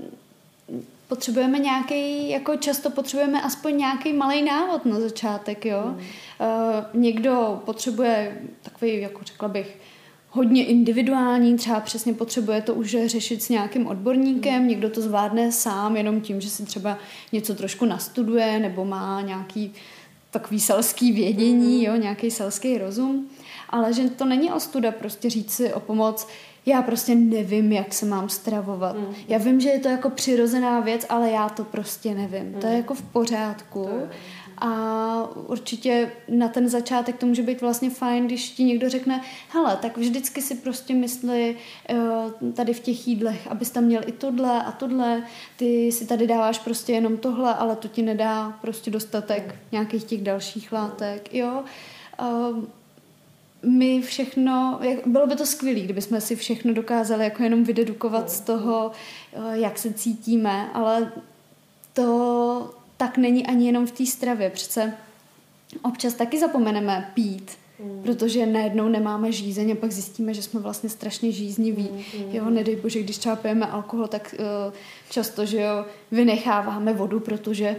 potřebujeme nějaký, jako často potřebujeme aspoň nějaký malý návod na začátek, jo. Mm. Uh, někdo potřebuje takový, jako řekla bych, hodně individuální, třeba přesně potřebuje to už řešit s nějakým odborníkem, mm. někdo to zvládne sám jenom tím, že si třeba něco trošku nastuduje nebo má nějaký takový selský vědění, jo, nějaký selský rozum, ale že to není ostuda prostě říct si o pomoc, já prostě nevím, jak se mám stravovat. Mm. Já vím, že je to jako přirozená věc, ale já to prostě nevím. Mm. To je mm. jako v pořádku. To je. A určitě na ten začátek to může být vlastně fajn, když ti někdo řekne, hele, tak vždycky si prostě mysli eh, tady v těch jídlech, abys tam měl i tohle a tohle, ty si tady dáváš prostě jenom tohle, ale to ti nedá prostě dostatek nějakých těch dalších látek, jo. My všechno, bylo by to skvělé, kdybychom si všechno dokázali jako jenom vydedukovat z toho, eh, jak se cítíme, ale to tak není ani jenom v té stravě. Přece občas taky zapomeneme pít, mm. protože najednou nemáme žízeň a pak zjistíme, že jsme vlastně strašně žízniví. Mm. Jo, nedej bože, když třeba pijeme alkohol, tak uh, často, že jo, vynecháváme vodu, protože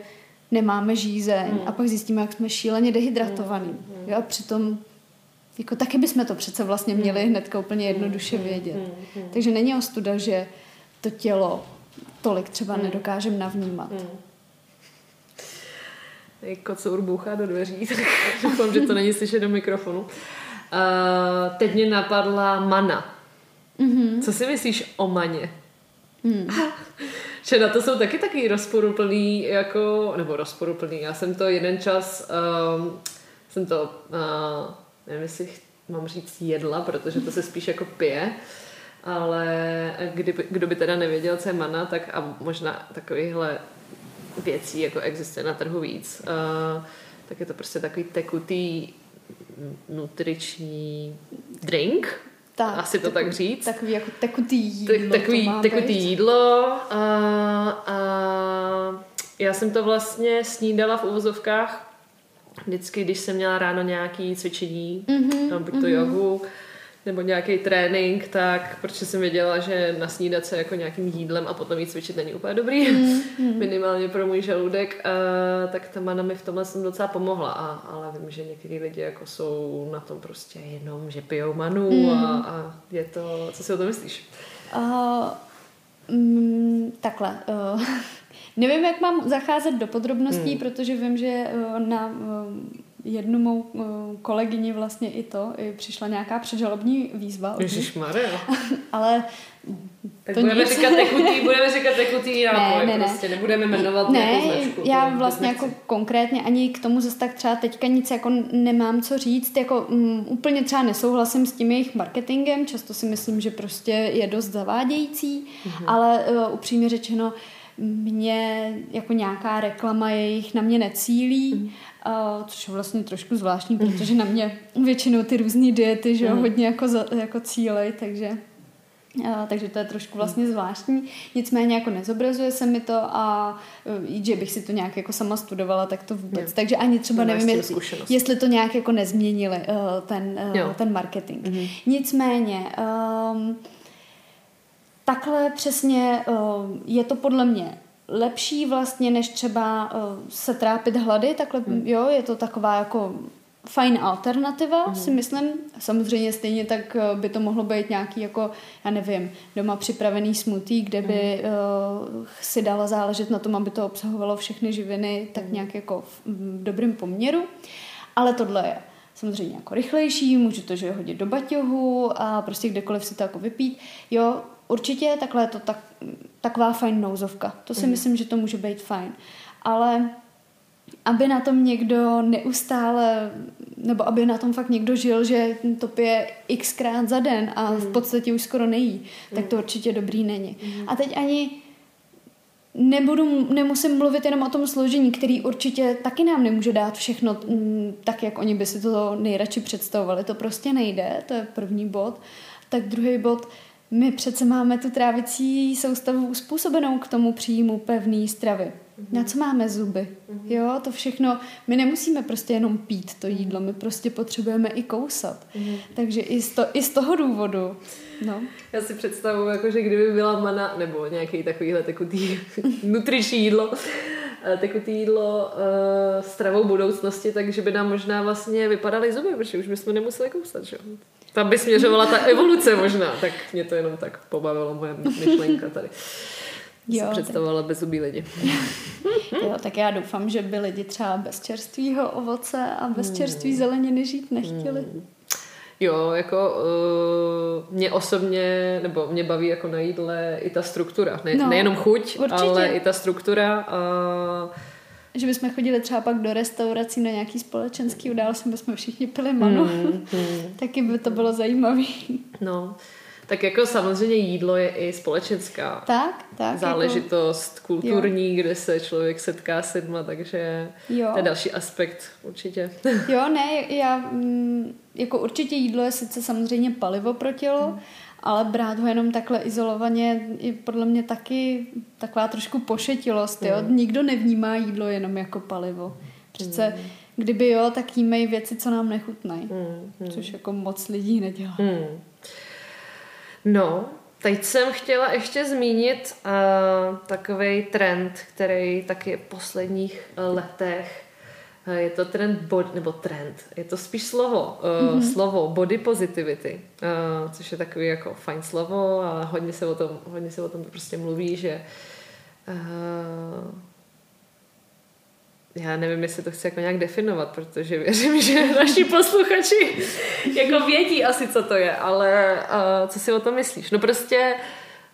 nemáme žízeň mm. a pak zjistíme, jak jsme šíleně dehydratovaní. Mm. Jo, a přitom jako taky bychom to přece vlastně měli hnedka úplně jednoduše vědět. Mm. Takže není ostuda, že to tělo tolik třeba mm. nedokážeme navnímat. Mm kocour bouchá do dveří, (laughs) tak doufám, že to není slyšet do mikrofonu. Uh, teď mě napadla mana. Mm-hmm. Co si myslíš o maně? Mm. (laughs) že na to jsou taky taky rozporuplný, jako, nebo rozporuplný. Já jsem to jeden čas, um, jsem to, uh, nevím, jestli mám říct jedla, protože to se spíš jako pije, ale kdyby, kdo by teda nevěděl, co je mana, tak a možná takovýhle věcí jako existuje na trhu víc, uh, tak je to prostě takový tekutý nutriční drink, tak, asi to tak říct. Takový jako tekutý jídlo. Tak, takový tekutý být. jídlo a, a já jsem to vlastně snídala v uvozovkách vždycky, když jsem měla ráno nějaký cvičení, mm-hmm, buď to mm-hmm. jogu, nebo nějaký trénink, tak protože jsem věděla, že nasnídat se jako nějakým jídlem a potom jít cvičit není úplně dobrý, mm, mm. (laughs) minimálně pro můj žaludek, uh, tak ta mana mi v tomhle jsem docela pomohla, a, ale vím, že některý lidi jako jsou na tom prostě jenom, že pijou manu mm. a, a je to, co si o to myslíš? Uh, mm, takhle, uh, (laughs) nevím, jak mám zacházet do podrobností, mm. protože vím, že uh, na uh, jednu mou uh, kolegyni vlastně i to, i přišla nějaká předžalobní výzva. Maria. (laughs) Ale tak to budeme nic. říkat tekutý, budeme říkat tekutý (laughs) nápoj, ne, ne, prostě ne. nebudeme jmenovat ne, značku, já vlastně jako konkrétně ani k tomu zase tak třeba teďka nic jako nemám co říct, jako um, úplně třeba nesouhlasím s tím jejich marketingem, často si myslím, že prostě je dost zavádějící, mm-hmm. ale uh, upřímně řečeno, mě jako nějaká reklama jejich na mě necílí, mm. uh, což je vlastně trošku zvláštní, protože na mě většinou ty různé diety, že jo, mm. hodně jako, za, jako cílej, takže uh, takže to je trošku vlastně zvláštní. Nicméně jako nezobrazuje se mi to a uh, že bych si to nějak jako sama studovala, tak to vůbec. Jo. Takže ani třeba nevím, jestli, jestli to nějak jako nezměnili uh, ten, uh, ten marketing. Mm-hmm. Nicméně um, takhle přesně eh, je to podle mě lepší vlastně, než třeba eh, se trápit hlady, takhle, hmm. jo, je to taková jako fajn alternativa, hmm. si myslím. Samozřejmě stejně tak eh, by to mohlo být nějaký jako, já nevím, doma připravený smutý, kde by uh, si dala záležet na tom, aby to obsahovalo všechny živiny tak hmm. nějak jako v, v dobrém poměru. Ale tohle je samozřejmě jako rychlejší, můžu to že hodit do baťohu a prostě kdekoliv si to jako vypít. Jo, určitě takhle je to tak, taková fajn nouzovka. To si mm. myslím, že to může být fajn. Ale aby na tom někdo neustále, nebo aby na tom fakt někdo žil, že to pije xkrát za den a mm. v mhm. podstatě už skoro nejí, mm. tak to mhm. určitě dobrý není. Mm. A teď ani nebudu, nemusím mluvit jenom o tom složení, který určitě taky nám nemůže dát všechno mm, tak, jak oni by si to nejradši představovali. To prostě nejde, to je první bod. Tak druhý bod, my přece máme tu trávicí soustavu uspůsobenou k tomu příjmu pevné stravy. Na co máme zuby? Jo, to všechno, my nemusíme prostě jenom pít to jídlo, my prostě potřebujeme i kousat. Takže i z, to, i z toho důvodu. No. Já si představuji, jako, že kdyby byla mana, nebo nějaký takovýhle tekutý (laughs) nutriční jídlo, eh, tekutý jídlo uh, stravou budoucnosti, takže by nám možná vlastně vypadaly zuby, protože už bychom nemuseli kousat, že? Tam by směřovala ta evoluce možná, tak mě to jenom tak pobavilo, moje myšlenka tady. Jo, představovala tak... bezubí lidi. (laughs) jo, tak já doufám, že by lidi třeba bez čerstvého ovoce a bez hmm. čerství zeleniny žít nechtěli. Hmm. Jo, jako uh, mě osobně, nebo mě baví jako na jídle i ta struktura. Ne, no, nejenom chuť, určitě. ale i ta struktura. Uh, že bychom chodili třeba pak do restaurací na nějaký společenský události, bychom všichni pili manu. Mm, mm. (laughs) Taky by to bylo zajímavé. No, tak jako samozřejmě jídlo je i společenská tak, tak, záležitost jako... kulturní, jo. kde se člověk setká s lidma, takže jo. to je další aspekt určitě. Jo, ne, já mm, jako určitě jídlo je sice samozřejmě palivo pro tělo, mm ale brát ho jenom takhle izolovaně je podle mě taky taková trošku pošetilost. Jo? Mm. Nikdo nevnímá jídlo jenom jako palivo. Přece mm. kdyby jo, tak jímej věci, co nám nechutnají. Mm. mm. Což jako moc lidí nedělá. Mm. No, teď jsem chtěla ještě zmínit uh, takový trend, který taky v posledních uh, letech Eh, je to trend, bod, nebo trend, je to spíš slovo, uh, mm-hmm. slovo body positivity, uh, což je takový jako fajn slovo a hodně se o tom, hodně se o tom prostě mluví, že uh, já nevím, jestli to chci jako nějak definovat, protože věřím, (laughs) že naši posluchači jako vědí asi, co to je, ale uh, co si o tom myslíš? No prostě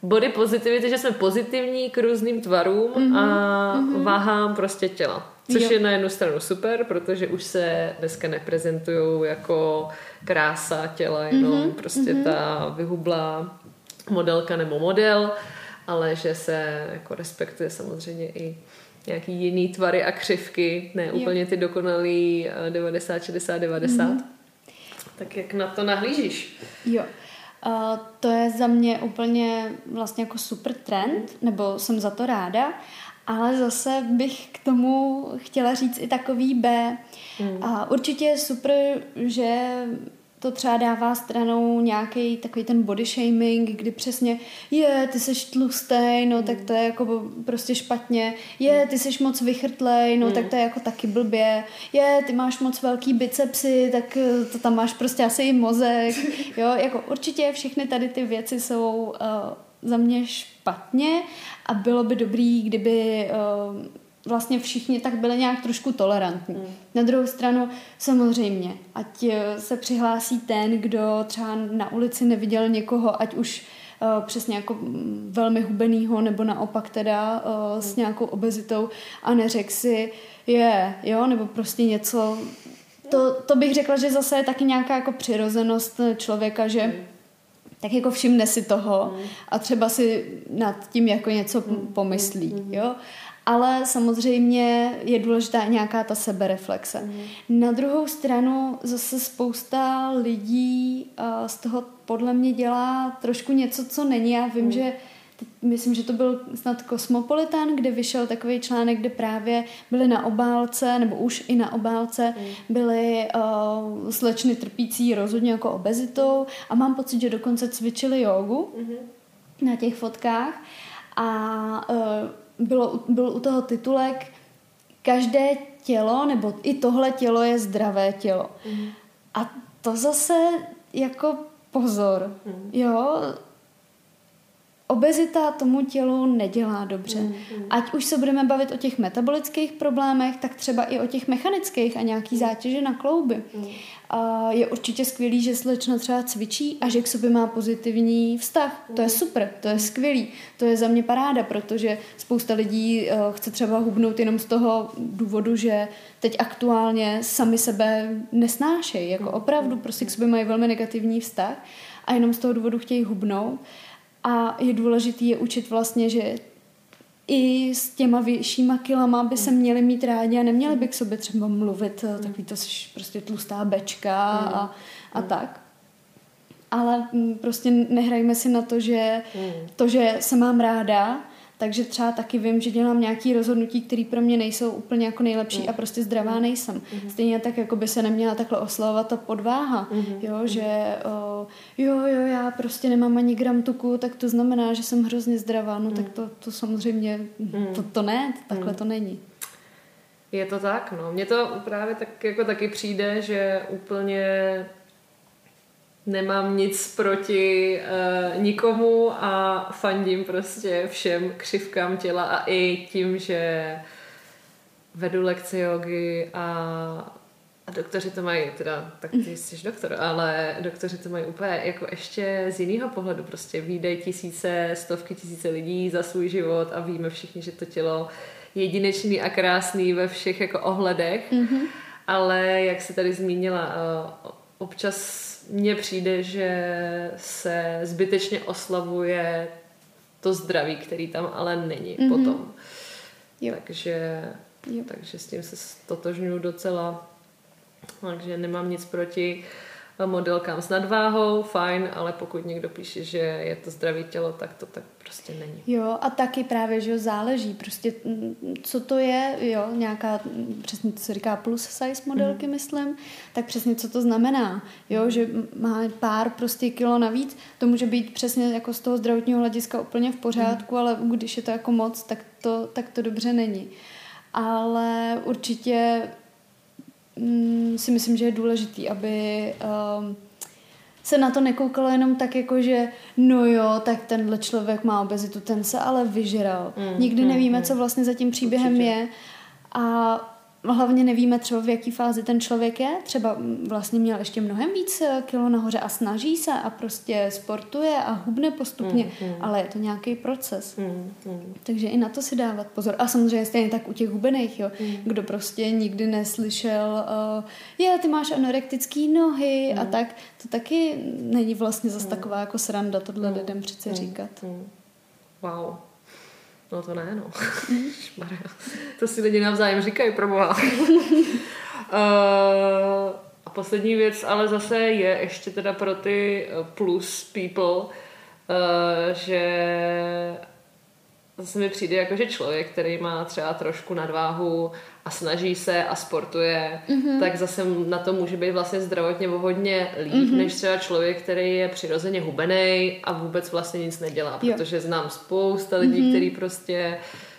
body positivity, že jsme pozitivní k různým tvarům mm-hmm. a mm-hmm. váhám prostě těla. Což jo. je na jednu stranu super, protože už se dneska neprezentují jako krása těla, jenom mm-hmm, prostě mm-hmm. ta vyhublá modelka nebo model, ale že se jako respektuje samozřejmě i nějaký jiný tvary a křivky, ne úplně ty dokonalý 90, 60, 90. Mm. Tak jak na to nahlížíš? Jo. Uh, to je za mě úplně vlastně jako super trend, nebo jsem za to ráda, ale zase bych k tomu chtěla říct i takový B. Mm. A určitě je super, že to třeba dává stranou nějaký takový ten body shaming, kdy přesně je, ty seš tlustej, no mm. tak to je jako prostě špatně, je, ty seš moc vychrtlej, no mm. tak to je jako taky blbě, je, ty máš moc velký bicepsy, tak eh, to tam máš prostě asi i mozek, (laughs) jo, jako určitě všechny tady ty věci jsou uh, za mě špatně a bylo by dobrý, kdyby uh, vlastně všichni tak byli nějak trošku tolerantní. Mm. Na druhou stranu samozřejmě, ať eh, se přihlásí ten, kdo třeba na ulici neviděl někoho, ať už uh, přesně jako mm, velmi hubenýho, nebo naopak teda uh, mm. s nějakou obezitou a neřek si je, jo, nebo prostě něco to, to bych řekla, že zase je taky nějaká jako přirozenost člověka, že mm. Tak jako všimne si toho mm. a třeba si nad tím jako něco mm. pomyslí, mm. jo ale samozřejmě je důležitá nějaká ta sebereflexe. Na druhou stranu zase spousta lidí uh, z toho podle mě dělá trošku něco, co není. Já vím, že myslím, že to byl snad Cosmopolitan, kde vyšel takový článek, kde právě byly na obálce, nebo už i na obálce, mm. byly uh, slečny trpící rozhodně jako obezitou a mám pocit, že dokonce cvičili jogu mm. na těch fotkách a uh, bylo, byl u toho titulek každé tělo, nebo i tohle tělo je zdravé tělo. Mm. A to zase jako pozor, mm. jo, obezita tomu tělu nedělá dobře. Mm, mm. Ať už se budeme bavit o těch metabolických problémech, tak třeba i o těch mechanických a nějaký mm. zátěže na klouby. Mm. A je určitě skvělý, že slečna třeba cvičí a že k sobě má pozitivní vztah. Mm. To je mm. super, to je skvělý. To je za mě paráda, protože spousta lidí uh, chce třeba hubnout jenom z toho důvodu, že teď aktuálně sami sebe nesnášejí. Jako opravdu prostě k sobě mají velmi negativní vztah a jenom z toho důvodu chtějí hubnout. A je důležité je učit vlastně, že i s těma vyššíma kilama by se měli mít rádi a neměli by k sobě třeba mluvit eh, takový to prostě tlustá bečka a, a tak. Ale mm, prostě nehrajme si na to, že to, že se mám ráda, takže třeba taky vím, že dělám nějaké rozhodnutí, které pro mě nejsou úplně jako nejlepší mm. a prostě zdravá mm. nejsem. Mm. Stejně tak, jako by se neměla takhle oslovovat ta podváha, mm. jo, že o, jo, jo, já prostě nemám ani gram tuku, tak to znamená, že jsem hrozně zdravá. No mm. tak to, to samozřejmě, mm. to, to ne, takhle mm. to není. Je to tak, no. Mně to právě tak jako taky přijde, že úplně nemám nic proti uh, nikomu a fandím prostě všem křivkám těla a i tím, že vedu lekce jogy a, a doktoři to mají, teda, tak ty jsi doktor, ale doktoři to mají úplně jako ještě z jiného pohledu, prostě výdej tisíce, stovky tisíce lidí za svůj život a víme všichni, že to tělo je jedinečný a krásný ve všech jako ohledech, mm-hmm. ale jak se tady zmínila, uh, občas mně přijde, že se zbytečně oslavuje to zdraví, který tam ale není mm-hmm. potom. Jo. Takže, jo. takže s tím se stotožňuji docela. Takže nemám nic proti modelkám s nadváhou, fajn, ale pokud někdo píše, že je to zdravý tělo, tak to tak prostě není. Jo, a taky právě, že záleží prostě, mm, co to je, jo, nějaká, mm, přesně to se říká plus size modelky, mm. myslím, tak přesně co to znamená, jo, že má pár prostě kilo navíc, to může být přesně jako z toho zdravotního hlediska úplně v pořádku, mm. ale když je to jako moc, tak to, tak to dobře není. Ale určitě si myslím, že je důležitý, aby um, se na to nekoukalo jenom tak jako, že no jo, tak tenhle člověk má obezitu, ten se ale vyžral. Mm, Nikdy mm, nevíme, mm. co vlastně za tím příběhem Určitě. je. A hlavně nevíme třeba v jaký fázi ten člověk je. Třeba vlastně měl ještě mnohem víc eh, kilo nahoře a snaží se a prostě sportuje a hubne postupně, mm, mm. ale je to nějaký proces. Mm, mm. Takže i na to si dávat pozor. A samozřejmě stejně tak u těch hubených, jo. Mm. Kdo prostě nikdy neslyšel, uh, je, ty máš anorektický nohy mm. a tak, to taky není vlastně zase mm. taková jako sranda tohle mm. lidem přece mm. říkat. Mm. Wow. No to ne, no. To si lidi navzájem říkají, pro uh, a poslední věc ale zase je ještě teda pro ty plus people, uh, že zase mi přijde jako, že člověk, který má třeba trošku nadváhu a snaží se a sportuje, mm-hmm. tak zase na to může být vlastně zdravotně o hodně líp, mm-hmm. než třeba člověk, který je přirozeně hubený a vůbec vlastně nic nedělá, jo. protože znám spousta lidí, mm-hmm. který prostě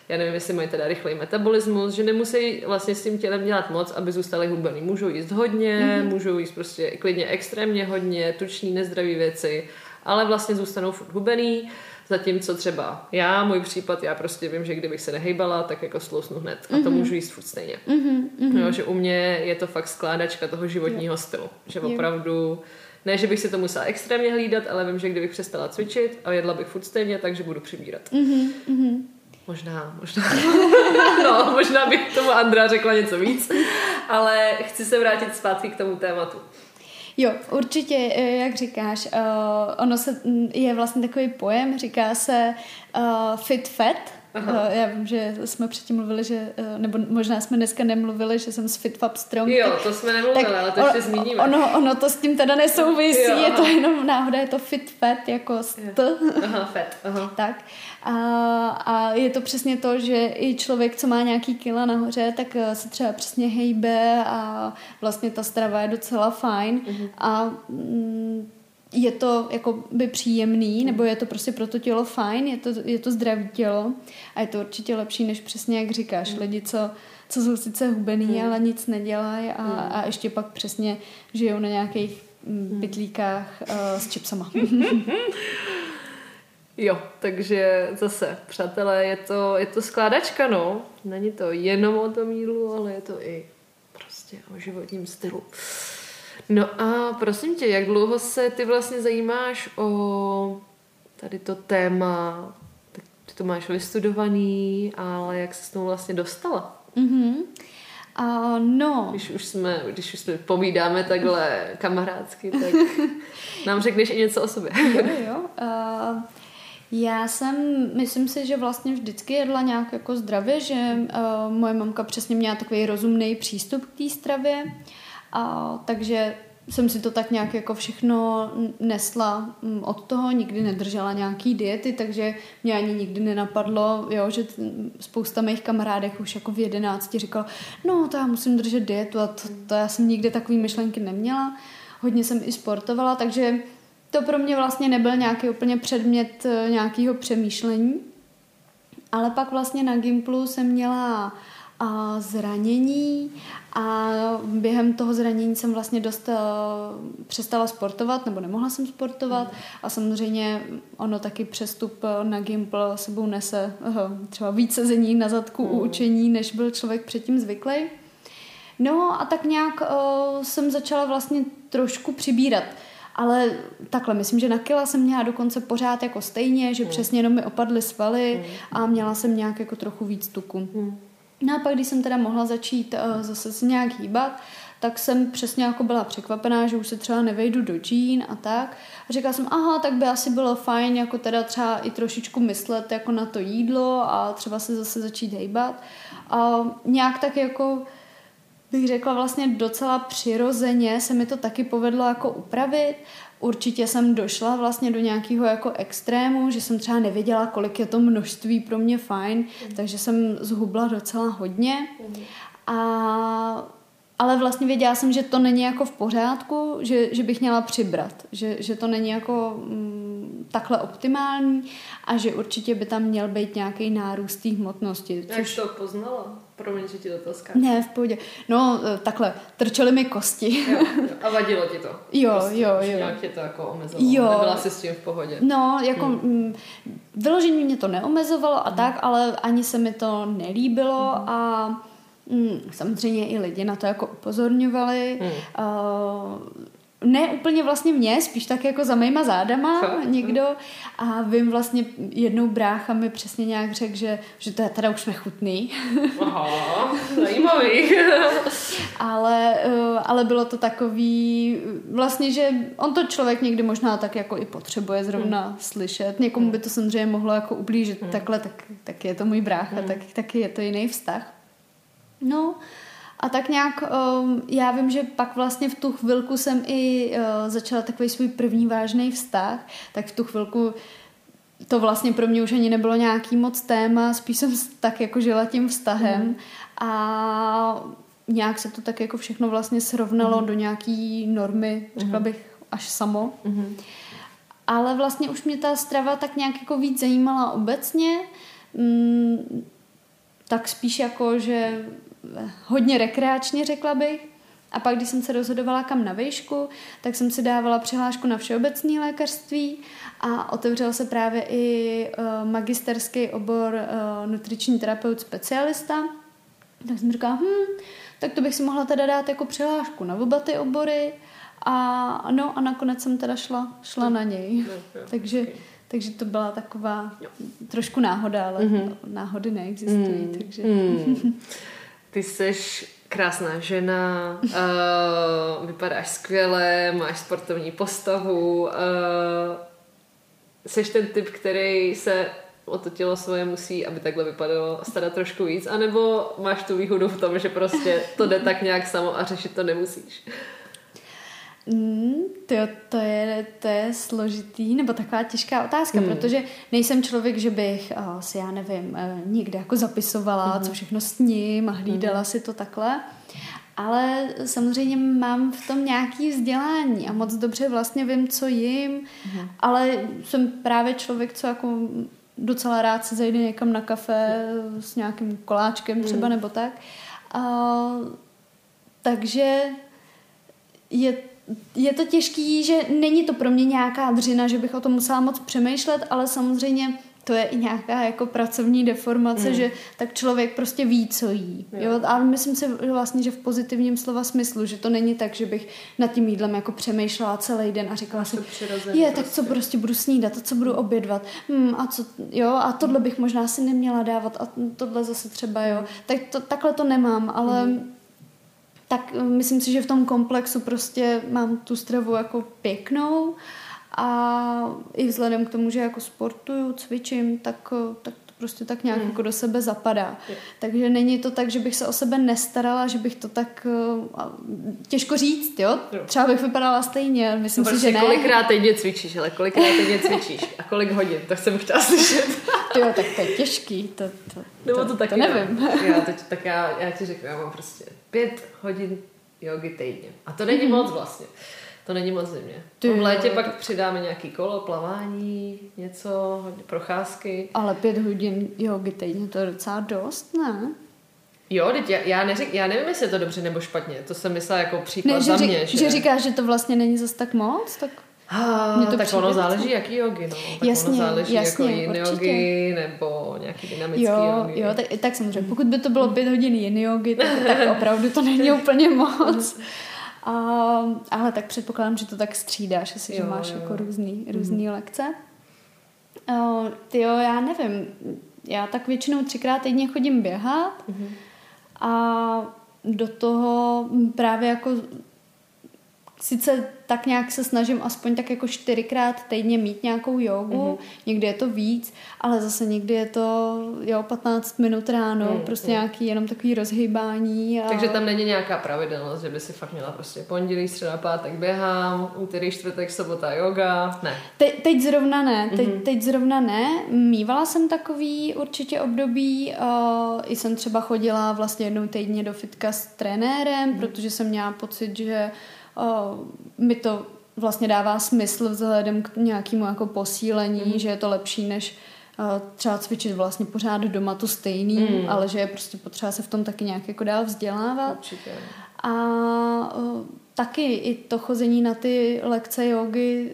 já nevím, jestli mají teda rychlej metabolismus, že nemusí vlastně s tím tělem dělat moc, aby zůstali hubený. Můžou jíst hodně, mm-hmm. můžou jíst prostě klidně extrémně hodně, tuční, nezdraví věci, ale vlastně zůstanou furt hubený Zatímco třeba já, můj případ, já prostě vím, že kdybych se nehejbala, tak jako slousnu hned. A to mm-hmm. můžu jíst furt stejně. Mm-hmm. Jo, že u mě je to fakt skládačka toho životního stylu. Že opravdu, ne, že bych si to musela extrémně hlídat, ale vím, že kdybych přestala cvičit a jedla bych furt stejně, takže budu přibírat. Mm-hmm. Možná, možná. (laughs) no, možná bych tomu Andra řekla něco víc, ale chci se vrátit zpátky k tomu tématu. Jo, určitě, eh, jak říkáš, uh, ono se, mm, je vlastně takový pojem, říká se uh, fit fat, Aha. Já vím, že jsme předtím mluvili, že, nebo možná jsme dneska nemluvili, že jsem z FitFab Strong. Jo, to jsme nemluvili, tak ale to ještě zmíníme. Ono, ono to s tím teda nesouvisí, jo, je to jenom náhoda, je to fit fat jako st. Aha, fat, aha. (laughs) Tak. A, a je to přesně to, že i člověk, co má nějaký kila nahoře, tak se třeba přesně hejbe a vlastně ta strava je docela fajn. Uh-huh. A mm, je to jako by příjemný, nebo je to prostě pro to tělo fajn, je to, je to zdravý tělo a je to určitě lepší, než přesně jak říkáš, mm. lidi, co, co jsou sice hubený, mm. ale nic nedělají a, mm. a ještě pak přesně žijou na nějakých mm. pytlíkách uh, s čipsama. (laughs) jo, takže zase, přátelé, je to, je to skládačka, no. Není to jenom o tom jídlu, ale je to i prostě o životním stylu. No a prosím tě, jak dlouho se ty vlastně zajímáš o tady to téma? Tak ty to máš vystudovaný, ale jak se s tomu vlastně dostala? Mm-hmm. Uh, no. Když už jsme, když už jsme povídáme takhle kamarádsky, tak (laughs) nám řekneš i něco o sobě. jo, jo. Uh, já jsem, myslím si, že vlastně vždycky jedla nějak jako zdravě, že uh, moje mamka přesně měla takový rozumný přístup k té stravě. A, takže jsem si to tak nějak jako všechno nesla mm, od toho, nikdy nedržela nějaký diety, takže mě ani nikdy nenapadlo, jo, že spousta mých kamarádek už jako v jedenácti říkal, no to já musím držet dietu a to, to já jsem nikdy takové myšlenky neměla. Hodně jsem i sportovala, takže to pro mě vlastně nebyl nějaký úplně předmět eh, nějakého přemýšlení. Ale pak vlastně na Gimplu jsem měla a zranění a během toho zranění jsem vlastně dost uh, přestala sportovat, nebo nemohla jsem sportovat a samozřejmě ono taky přestup eh, na Gimple sebou nese uh, třeba víc sezení na zadku u učení, než byl člověk předtím zvyklý. No a tak nějak uh, jsem začala vlastně trošku přibírat. Ale takhle, myslím, že na kila jsem měla dokonce pořád jako stejně, že mm. přesně jenom mi opadly svaly mm. a měla jsem nějak jako trochu víc tuku. Mm. No a pak, když jsem teda mohla začít uh, zase se nějak hýbat, tak jsem přesně jako byla překvapená, že už se třeba nevejdu do džín a tak. A říkala jsem, aha, tak by asi bylo fajn jako teda třeba i trošičku myslet jako na to jídlo a třeba se zase začít hejbat. A nějak tak jako bych řekla vlastně docela přirozeně se mi to taky povedlo jako upravit Určitě jsem došla vlastně do nějakého jako extrému, že jsem třeba nevěděla, kolik je to množství pro mě fajn, mm. takže jsem zhubla docela hodně. Mm. A ale vlastně věděla jsem, že to není jako v pořádku, že, že bych měla přibrat, že, že to není jako mm, takhle optimální a že určitě by tam měl být nějaký nárůst té hmotnosti. Což... Jak to poznala? Promiň, že ti do toho skáču. Ne, v pohodě. No, e, takhle, trčely mi kosti. Jo, jo. (laughs) A vadilo ti to? Jo, prostě, jo, jo. Nějak tě to jako omezovalo? Jo. Nebyla jsi s tím v pohodě? No, jako hmm. vyložení mě to neomezovalo a hmm. tak, ale ani se mi to nelíbilo hmm. a Mm, samozřejmě i lidi na to jako upozorňovali. Hmm. Uh, ne úplně vlastně mě, spíš tak jako za mýma zádama Fakt? někdo a vím vlastně jednou brácha mi přesně nějak řekl, že, že to je teda už nechutný. Aha, zajímavý. (laughs) ale, eh, ale bylo to takový, vlastně, že on to člověk někdy možná tak jako i potřebuje zrovna hmm. slyšet. Někomu by to samozřejmě mohlo jako ublížit hmm. takhle, tak, tak je to můj brácha, hmm. tak, taky je to jiný vztah. No, a tak nějak um, já vím, že pak vlastně v tu chvilku jsem i uh, začala takový svůj první vážný vztah, tak v tu chvilku to vlastně pro mě už ani nebylo nějaký moc téma, spíš jsem tak jako žila tím vztahem mm. a nějak se to tak jako všechno vlastně srovnalo mm. do nějaký normy, řekla mm. bych až samo. Mm. Ale vlastně už mě ta strava tak nějak jako víc zajímala obecně, mm, tak spíš jako, že hodně rekreačně, řekla bych. A pak, když jsem se rozhodovala kam na výšku, tak jsem si dávala přihlášku na všeobecné lékařství a otevřel se právě i uh, magisterský obor uh, nutriční terapeut specialista. Tak jsem říkala, hm, tak to bych si mohla teda dát jako přihlášku na oba ty obory. A no a nakonec jsem teda šla, šla na něj. (laughs) takže, takže to byla taková trošku náhoda, ale mm-hmm. náhody neexistují. Mm. Takže... Mm. (laughs) Ty jsi krásná žena, uh, vypadáš skvěle, máš sportovní postavu, uh, jsi ten typ, který se o to tělo svoje musí, aby takhle vypadalo, starat trošku víc, anebo máš tu výhodu v tom, že prostě to jde tak nějak samo a řešit to nemusíš. Mm, to, to, je, to je složitý, nebo taková těžká otázka, mm. protože nejsem člověk, že bych uh, si, já nevím, uh, někde jako zapisovala, mm. co všechno s ním a hlídala mm. si to takhle. Ale samozřejmě mám v tom nějaký vzdělání a moc dobře vlastně vím, co jim, mm. ale jsem právě člověk, co jako docela rád se zajde někam na kafe mm. s nějakým koláčkem třeba mm. nebo tak. Uh, takže je je to těžký, že není to pro mě nějaká dřina, že bych o tom musela moc přemýšlet, ale samozřejmě to je i nějaká jako pracovní deformace, mm. že tak člověk prostě ví, co jí. Jo. Jo? Ale myslím si vlastně, že v pozitivním slova smyslu, že to není tak, že bych nad tím jídlem jako přemýšlela celý den a říkala si, je, tak co prostě. prostě budu snídat a co budu obědvat. Hmm, a co, jo, a tohle bych možná si neměla dávat a tohle zase třeba, jo. Tak to, takhle to nemám, ale mm tak eh, myslím si, že v tom komplexu prostě mám tu stravu jako pěknou a i vzhledem k tomu, že jako sportuju, cvičím, tak, eh, tak prostě tak nějak mm. jako do sebe zapadá. Je. Takže není to tak, že bych se o sebe nestarala, že bych to tak uh, těžko říct, jo? jo? Třeba bych vypadala stejně, myslím prostě si, že ne. kolikrát týdně cvičíš, ale kolikrát týdně cvičíš a kolik hodin, to jsem chtěla slyšet. (laughs) jo, tak to je těžký, to, to, Nebo to, to, taky to nevím. (laughs) Já, teď, tak já, já ti řeknu, já mám prostě pět hodin jogy týdně. A to není mm-hmm. moc vlastně. To není moc zimě. Ty, v létě pak přidáme nějaký kolo, plavání, něco, hodně procházky. Ale pět hodin jogy týdně, to je docela dost, ne? Jo, teď já, já, neřek, já nevím, jestli je to dobře nebo špatně. To jsem myslela jako příklad ne, že za mě. Že, že říkáš, že to vlastně není zas tak moc, tak... Ah, to tak ono záleží, jaký jogy, no. Tak jasně, ono záleží jasně, jako jiný jogy nebo nějaký dynamický jo, jogy. Jo, tak, tak samozřejmě, pokud by to bylo pět hodin jiný jogy, tak, tak (laughs) opravdu to není úplně moc. (laughs) A, ale tak předpokládám, že to tak střídáš, asi, jo, že máš jo. jako různý, různý mm. lekce. Uh, ty jo, já nevím. Já tak většinou třikrát týdně chodím běhat mm. a do toho právě jako sice tak nějak se snažím aspoň tak jako čtyřikrát týdně mít nějakou jogu, mm-hmm. někdy je to víc, ale zase někdy je to jo, 15 minut ráno, mm, prostě mm. nějaký jenom takový rozhýbání. A... Takže tam není nějaká pravidelnost, že by si fakt měla prostě pondělí, středa, pátek běhám, úterý, čtvrtek, sobota yoga, ne. Te, teď zrovna ne, teď, mm-hmm. teď zrovna ne. Mývala jsem takový určitě období, uh, i jsem třeba chodila vlastně jednou týdně do fitka s trenérem, mm-hmm. protože jsem měla pocit, že mi to vlastně dává smysl vzhledem k nějakému jako posílení, mm. že je to lepší, než třeba cvičit vlastně pořád doma to stejný, mm. ale že je prostě potřeba se v tom taky nějak jako dál vzdělávat. Určitě. A uh, taky i to chození na ty lekce jogy,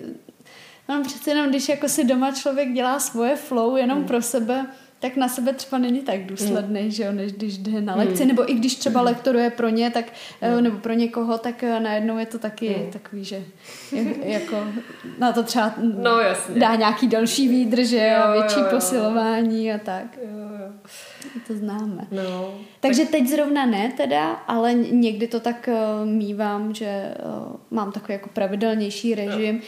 no přece jenom když jako si doma člověk dělá svoje flow jenom mm. pro sebe, tak na sebe třeba není tak důsledný, mm. že jo, než když jde na lekci, mm. nebo i když třeba lektoruje pro ně, tak, mm. nebo pro někoho, tak eh, najednou je to taky mm. takový, že jako na to třeba no, jasně. dá nějaký další výdrž, že jo, větší jo, jo. posilování a tak. Jo, jo. To známe. No, Takže tak... teď zrovna ne teda, ale někdy to tak uh, mívám, že uh, mám takový jako pravidelnější režim. Jo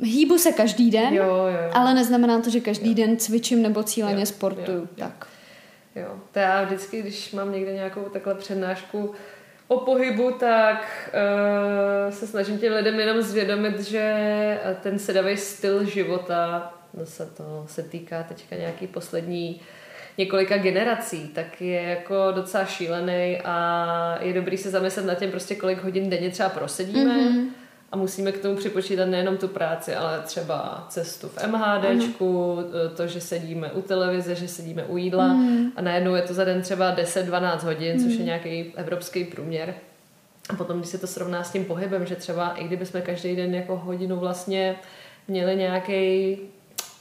hýbu se každý den, jo, jo, jo. ale neznamená to, že každý jo. den cvičím nebo cíleně jo, sportuju. Jo, jo. Tak. Jo, to já vždycky, když mám někde nějakou takhle přednášku o pohybu, tak uh, se snažím těm lidem jenom zvědomit, že ten sedavý styl života, no se to se týká teďka nějaký poslední několika generací, tak je jako docela šílený a je dobrý se zamyslet na tím prostě kolik hodin denně třeba prosedíme, mm-hmm a musíme k tomu připočítat nejenom tu práci, ale třeba cestu v MHDčku, mm. to, že sedíme u televize, že sedíme u jídla mm. a najednou je to za den třeba 10-12 hodin, mm. což je mhm. nějaký evropský průměr. A potom, když se to srovná s tím pohybem, že třeba i kdybychom každý den jako hodinu vlastně měli nějaký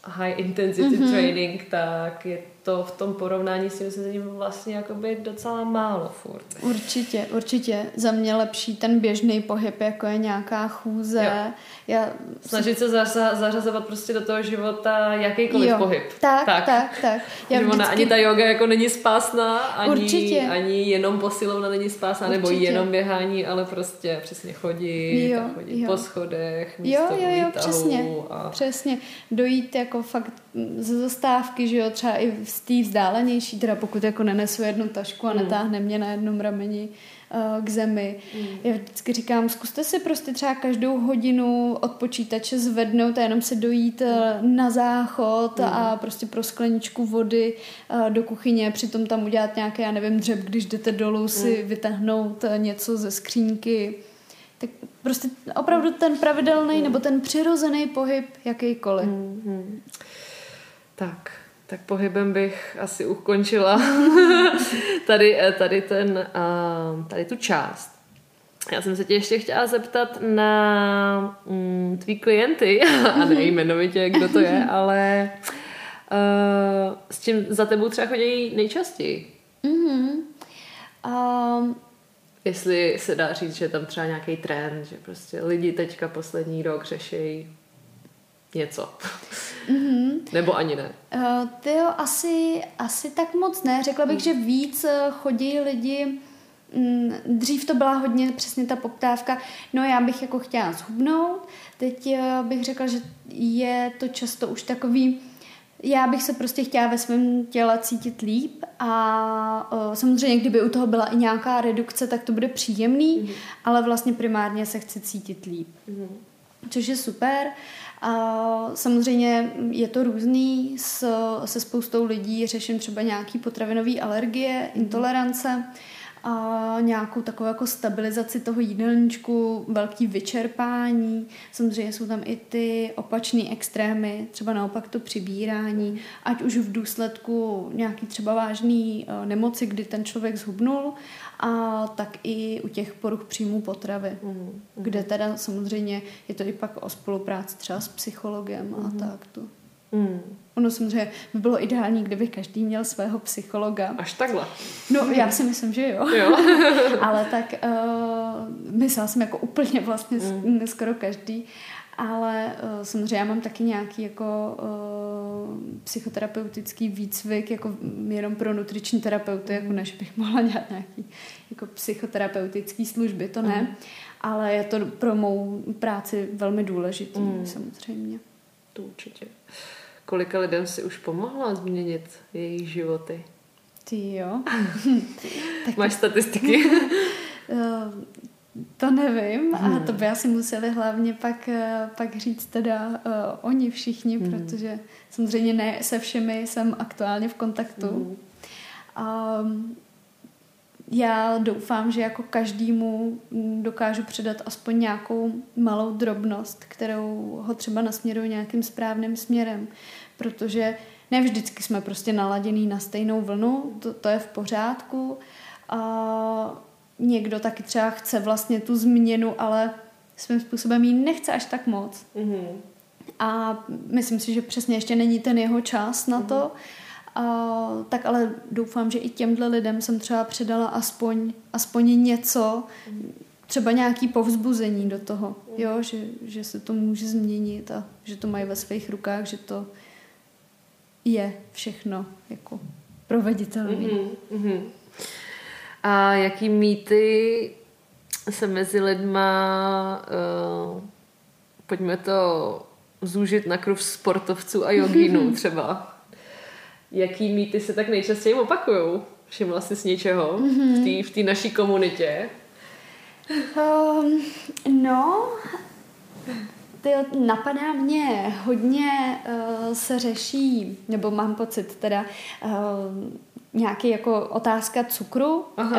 high intensity mm-hmm. training, tak je to v tom porovnání s tím sezením vlastně jakoby docela málo furt. Určitě, určitě. Za mě lepší ten běžný pohyb, jako je nějaká chůze. Jo. Já... Snažit se zařazovat prostě do toho života jakýkoliv jo. pohyb. Tak, tak, tak. tak. (laughs) Já vždycky... ani ta yoga jako není spásná, ani, určitě. ani jenom posilovna není spásná, určitě. nebo jenom běhání, ale prostě přesně chodit jo, chodit jo. po schodech, místo jo, jo, jo, přesně, a... přesně. Dojít jako fakt ze zastávky, že jo, třeba i z té vzdálenější, teda pokud jako nenesu jednu tašku a mm. netáhne mě na jednom rameni uh, k zemi. Mm. Já vždycky říkám, zkuste si prostě třeba každou hodinu od počítače zvednout a jenom se dojít uh, na záchod mm. a prostě pro skleničku vody uh, do kuchyně, přitom tam udělat nějaké, já nevím, dřeb, když jdete dolů mm. si vytáhnout něco ze skřínky. Tak prostě opravdu ten pravidelný mm. nebo ten přirozený pohyb jakýkoliv. Mm. Tak, tak pohybem bych asi ukončila (laughs) tady, eh, tady, ten, eh, tady tu část. Já jsem se tě ještě chtěla zeptat na mm, tvý klienty, (laughs) a ne jmenovitě, kdo to je, (laughs) ale uh, s čím za tebou třeba chodí nejčastěji? Mm-hmm. Um, Jestli se dá říct, že je tam třeba nějaký trend, že prostě lidi teďka poslední rok řešejí něco. Mm-hmm. Nebo ani ne? Uh, ty jo, asi, asi tak moc ne. Řekla bych, mm. že víc eh, chodí lidi mm, Dřív to byla hodně přesně ta poptávka, no já bych jako chtěla zhubnout, teď eh, bych řekla, že je to často už takový, já bych se prostě chtěla ve svém těle cítit líp a uh, samozřejmě, kdyby u toho byla i nějaká redukce, tak to bude příjemný, mm. ale vlastně primárně se chci cítit líp. Mm. Což je super. A samozřejmě je to různý, s, se spoustou lidí řeším třeba nějaký potravinové alergie, intolerance a nějakou takovou jako stabilizaci toho jídelníčku, velký vyčerpání. Samozřejmě jsou tam i ty opačné extrémy, třeba naopak to přibírání, ať už v důsledku nějaký třeba vážný uh, nemoci, kdy ten člověk zhubnul, a tak i u těch poruch příjmů potravy, mm. kde teda samozřejmě je to i pak o spolupráci třeba s psychologem mm. a mhm. tak to. Mm. Ono samozřejmě by bylo ideální, kdyby každý měl svého psychologa. Až takhle. No, já si myslím, že jo. jo. (laughs) Ale tak uh, myslela jsem jako úplně vlastně mm. skoro každý. Ale uh, samozřejmě já mám taky nějaký jako uh, psychoterapeutický výcvik jako jenom pro nutriční terapeuty, jako než bych mohla dělat nějaký jako psychoterapeutický služby, to ne. Mm. Ale je to pro mou práci velmi důležitý, mm. samozřejmě. To určitě. Kolika lidem si už pomohla změnit jejich životy? Ty jo. (laughs) tak... Máš statistiky? (laughs) Eh, to nevím hmm. a to by asi museli hlavně pak, eh, pak říct teda uh, oni všichni, hmm. protože samozřejmě ne se všemi jsem aktuálně v kontaktu. Hmm. Um, já doufám, že jako každému dokážu předat aspoň nějakou malou drobnost, kterou ho třeba nasměruje nějakým správným směrem, protože ne vždycky jsme prostě naladěný na stejnou vlnu, to, to je v pořádku. A někdo taky třeba chce vlastně tu změnu, ale svým způsobem ji nechce až tak moc. Mm-hmm. A myslím si, že přesně ještě není ten jeho čas na mm-hmm. to. Uh, tak ale doufám, že i těmhle lidem jsem třeba předala aspoň, aspoň něco, třeba nějaký povzbuzení do toho, jo, že, že se to může změnit a že to mají ve svých rukách, že to je všechno jako proveditelné. Mm-hmm, mm-hmm. A jaký mýty se mezi lidma, uh, pojďme to zúžit na kruh sportovců a jogínů (laughs) třeba. Jaký mýty se tak nejčastěji opakují? Všimla jsi z něčeho mm-hmm. v té naší komunitě? Um, no, ty, napadá mě hodně uh, se řeší, nebo mám pocit teda, uh, nějaký jako otázka cukru, uh,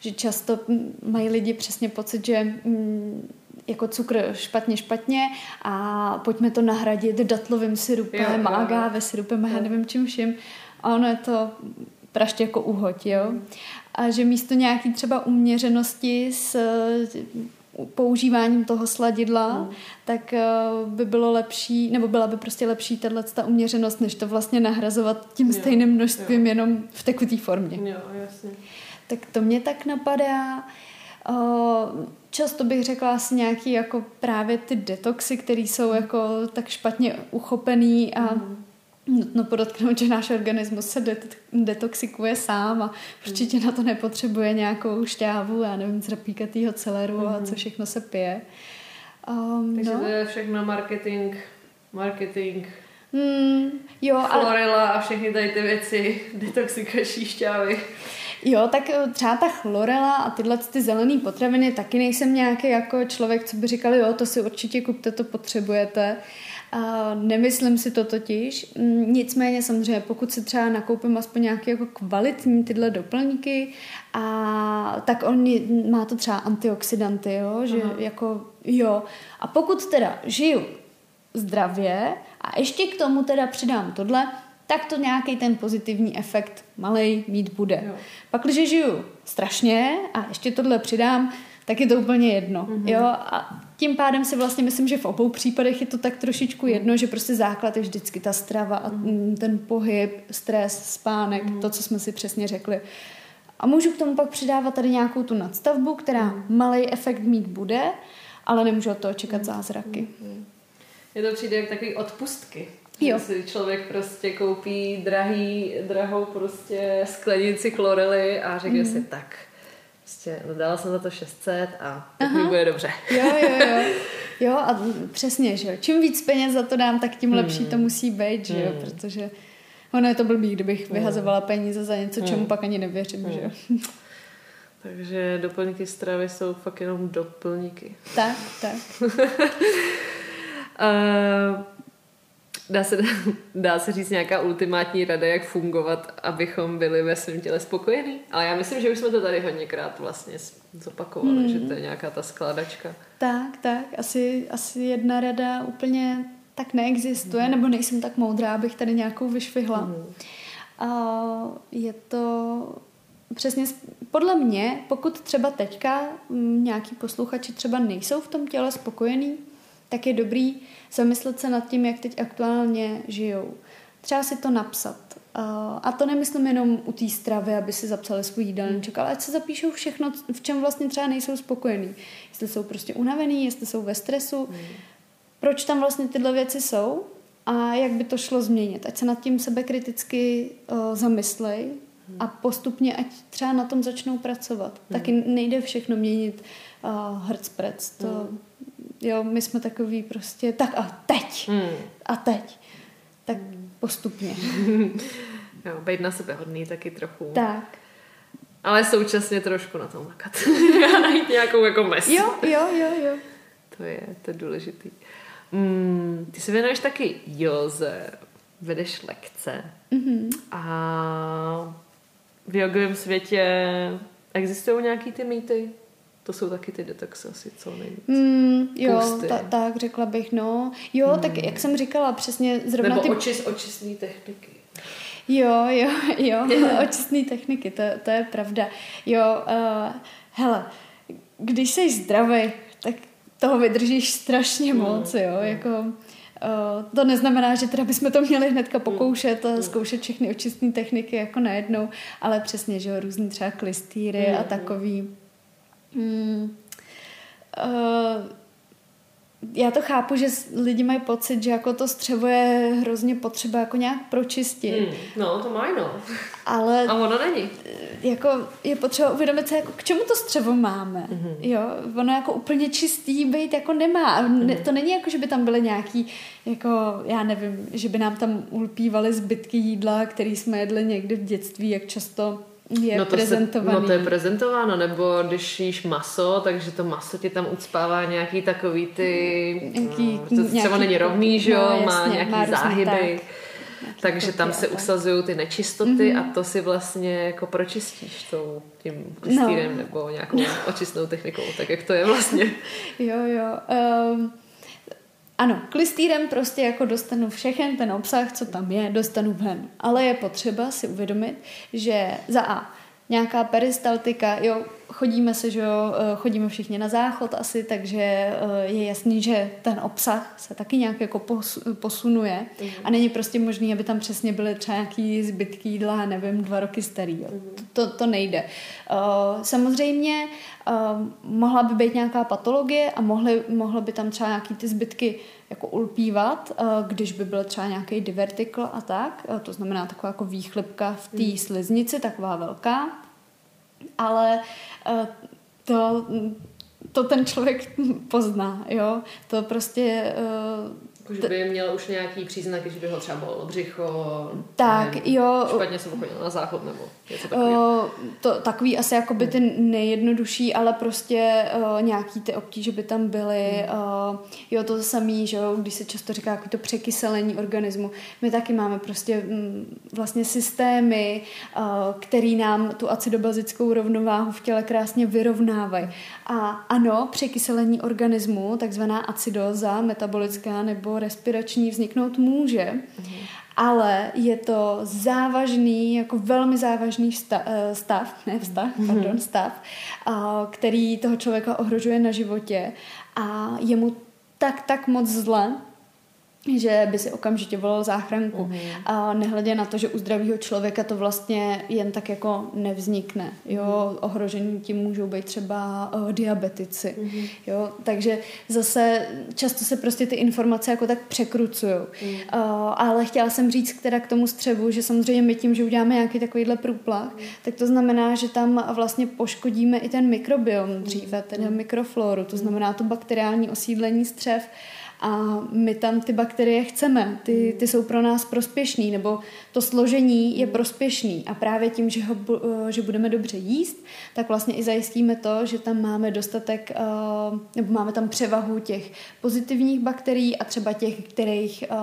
že často mají lidi přesně pocit, že um, jako cukr špatně, špatně a pojďme to nahradit datlovým syrupem, jo, agave syrupem a já nevím čím vším. A ono je to praště jako uhoď, jo. A že místo nějaký třeba uměřenosti s používáním toho sladidla, hmm. tak uh, by bylo lepší, nebo byla by prostě lepší tahle ta uměřenost, než to vlastně nahrazovat tím jo, stejným množstvím jo. jenom v tekutý formě. Jo, jasně. Tak to mě tak napadá. Uh, často bych řekla asi nějaký jako právě ty detoxy, které jsou jako tak špatně uchopený a hmm nutno podotknout, že náš organismus se det- detoxikuje sám a určitě na to nepotřebuje nějakou šťávu, já nevím, z rapíkatýho celeru mm-hmm. a co mhm. všechno se pije. Um, Takže no. to je všechno marketing, marketing, mm, jo, chlorela a všechny tady ty věci, (laughs) detoxikační šťávy. Jo, tak eh, třeba ta chlorela a tyhle ty zelené potraviny taky nejsem nějaký jako člověk, co by říkal, jo, to si určitě kupte, to potřebujete. A nemyslím si to totiž. Mm, nicméně samozřejmě, pokud si třeba nakoupím aspoň nějaké jako kvalitní tyhle doplňky, a tak on má to třeba antioxidanty, jo, že Aha. jako jo. A pokud teda žiju zdravě a ještě k tomu teda přidám tohle, tak to nějaký ten pozitivní efekt malej mít bude. Jo. Pak, když žiju strašně a ještě tohle přidám, tak je to úplně jedno. Mm-hmm. Jo? A tím pádem si vlastně myslím, že v obou případech je to tak trošičku jedno, že prostě základ je vždycky ta strava a mm-hmm. ten pohyb, stres, spánek, mm-hmm. to, co jsme si přesně řekli. A můžu k tomu pak přidávat tady nějakou tu nadstavbu, která mm-hmm. malý efekt mít bude, ale nemůžu od toho čekat mm-hmm. zázraky. Mm-hmm. Je to přijde jak takový odpustky. Jo. si člověk prostě koupí drahý, drahou prostě sklenici chlorely a řekne mm. si tak, prostě dala jsem za to 600 a tak mi bude dobře. Jo, jo, jo. (laughs) Jo a přesně, že jo. Čím víc peněz za to dám, tak tím hmm. lepší to musí být, že jo, hmm. protože ono je to blbý, kdybych hmm. vyhazovala peníze za něco, čemu hmm. pak ani nevěřím, hmm. že jo. Takže doplňky stravy jsou fakt jenom doplňky. Tak, tak. uh, (laughs) dá se, dá se říct nějaká ultimátní rada, jak fungovat, abychom byli ve svém těle spokojení. Ale já myslím, že už jsme to tady hodněkrát vlastně zopakovali, hmm. že to je nějaká ta skladačka. Tak, tak. Asi, asi jedna rada úplně tak neexistuje, hmm. nebo nejsem tak moudrá, abych tady nějakou vyšvihla. Hmm. A je to přesně podle mě, pokud třeba teďka nějaký posluchači třeba nejsou v tom těle spokojení, tak je dobrý zamyslet se nad tím, jak teď aktuálně žijou. Třeba si to napsat. A to nemyslím jenom u té stravy, aby si zapsali svůj jídelníček, ale ať se zapíšou všechno, v čem vlastně třeba nejsou spokojení. Jestli jsou prostě unavený, jestli jsou ve stresu, hmm. proč tam vlastně tyhle věci jsou a jak by to šlo změnit. Ať se nad tím sebekriticky uh, zamyslej hmm. a postupně ať třeba na tom začnou pracovat. Hmm. Taky nejde všechno měnit uh, hrcprec. To, hmm Jo, my jsme takový prostě, tak a teď, hmm. a teď. Tak hmm. postupně. (laughs) jo, být na sebe hodný taky trochu. Tak. Ale současně trošku na tom makat. (laughs) a najít nějakou jako mes. Jo, jo, jo, jo. To je, to je důležitý. Mm, ty se věnuješ taky joze, vedeš lekce mm-hmm. a v jogovém světě existují nějaký ty mýty? To jsou taky ty detoxy asi co nejvíc. Mm, jo, ta, tak řekla bych, no. Jo, mm. tak jak jsem říkala, přesně zrovna Nebo ty... očis, očistný techniky. Jo, jo, jo, (laughs) očistný techniky, to, to je pravda. Jo, uh, hele, když jsi zdravý, tak toho vydržíš strašně moc, jo, jako Uh, to neznamená, že teda bychom to měli hnedka pokoušet a zkoušet všechny očistné techniky jako najednou, ale přesně, že jo, různý třeba klistýry a takový. Mm, uh, já to chápu, že lidi mají pocit, že jako to střevo je hrozně potřeba jako nějak pročistit. Hmm, no, to mají, no. Ale... A ono není. Jako je potřeba uvědomit se, jako k čemu to střevo máme. Mm-hmm. Jo, ono jako úplně čistý být jako nemá. Mm-hmm. Ne, to není jako, že by tam byly nějaký, jako, já nevím, že by nám tam ulpívaly zbytky jídla, který jsme jedli někdy v dětství, jak často je no to prezentovaný. Se, no to je prezentováno, nebo když jíš maso, takže to maso ti tam ucpává nějaký takový ty, nějaký, no, to nějaký, třeba není rovný, že jo, no, má nějaký má záhyby. Tak. Takže tam se usazují ty nečistoty mm-hmm. a to si vlastně jako pročistíš tou, tím klistýrem no. nebo nějakou očistnou technikou, tak jak to je vlastně. (laughs) jo, jo. Um, ano, klistýrem prostě jako dostanu všechen ten obsah, co tam je, dostanu ven. Ale je potřeba si uvědomit, že za A nějaká peristaltika, jo, chodíme se, že jo, eh, chodíme všichni na záchod asi, takže eh, je jasný, že ten obsah se taky nějak jako posunuje mm. a není prostě možný, aby tam přesně byly třeba nějaký zbytky jídla, nevím, dva roky starý. Jo. Mm. To, to nejde. Eh, samozřejmě mohla by být nějaká patologie a mohly, mohly by tam třeba nějaký ty zbytky jako ulpívat, když by byl třeba nějaký divertikl a tak, to znamená taková jako výchlipka v té mm. sliznici, taková velká, ale uh, to, to ten člověk pozná, jo. To prostě uh, jako, že by měl už nějaký příznak, že by ho třeba bolelo břicho. Tak, nevím, jo. Špatně jsem chodil na záchod nebo něco takového. To, takový asi jako by ty nejjednodušší, ale prostě uh, nějaký ty obtíže by tam byly. Hmm. Uh, jo, to samý, že jo, když se často říká jako to překyselení organismu. My taky máme prostě m, vlastně systémy, uh, který nám tu acidobazickou rovnováhu v těle krásně vyrovnávají. A ano, překyselení organismu, takzvaná acidoza metabolická nebo respirační vzniknout může, mm. ale je to závažný, jako velmi závažný stav, eh, stav ne vztah, mm. pardon, stav, který toho člověka ohrožuje na životě a je mu tak, tak moc zle, že by si okamžitě volal záchranku. Mm. A nehledě na to, že u zdravého člověka to vlastně jen tak jako nevznikne. Jo, mm. ohrožení tím můžou být třeba uh, diabetici. Mm. Jo, takže zase často se prostě ty informace jako tak překrucují. Mm. Uh, ale chtěla jsem říct teda k tomu střevu, že samozřejmě my tím, že uděláme nějaký takovýhle průplach, mm. tak to znamená, že tam vlastně poškodíme i ten mikrobiom dříve, ten mm. mikrofloru, to znamená to bakteriální osídlení střev a my tam ty bakterie chceme, ty, ty jsou pro nás prospěšný, nebo to složení je prospěšný a právě tím, že, ho, eh, že budeme dobře jíst, tak vlastně i zajistíme to, že tam máme dostatek, eh, nebo máme tam převahu těch pozitivních bakterií a třeba těch, kterých, eh,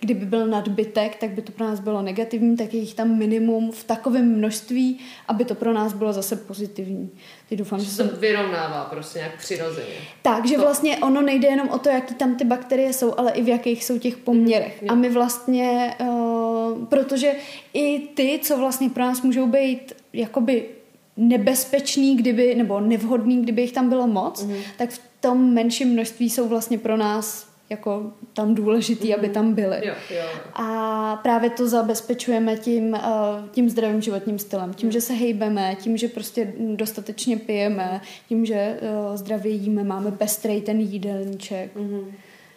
kdyby byl nadbytek, tak by to pro nás bylo negativní, tak je jich tam minimum v takovém množství, aby to pro nás bylo zase pozitivní. Ty doufám, že, že se to vyrovnává prostě nějak přirozeně. Takže to... vlastně ono nejde jenom o to, jaký tam ty bakterie jsou, ale i v jakých jsou těch poměrech. Mm, a my vlastně, uh, protože i ty, co vlastně pro nás můžou být jakoby nebezpečný, kdyby, nebo nevhodný, kdyby jich tam bylo moc, mm. tak v tom menším množství jsou vlastně pro nás jako tam důležitý, aby tam byly. Jo, jo. A právě to zabezpečujeme tím, uh, tím zdravým životním stylem. Tím, že se hejbeme, tím, že prostě dostatečně pijeme, tím, že uh, zdravě jíme, máme pestrej ten jídelníček. Mm-hmm.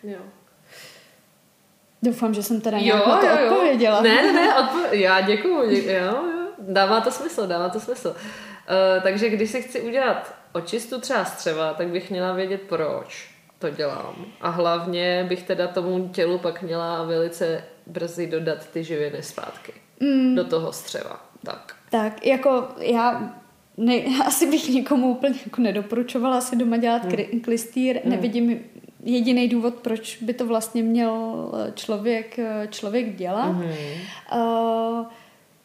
Jo. Doufám, že jsem teda nějak jo, na to jo, jo. odpověděla. Ne, ne, (laughs) odpo- já děkuju. Dě- jo, jo. Dává to smysl, dává to smysl. Uh, takže když si chci udělat očistu třeba střeva, tak bych měla vědět proč to dělám. A hlavně bych teda tomu tělu pak měla velice brzy dodat ty živiny zpátky. Mm. Do toho střeva. Tak. Tak, jako já ne, (laughs) asi bych nikomu úplně jako nedoporučovala si doma dělat mm. klistýr. Mm. Nevidím jediný důvod, proč by to vlastně měl člověk, člověk dělat. Mm. Uh,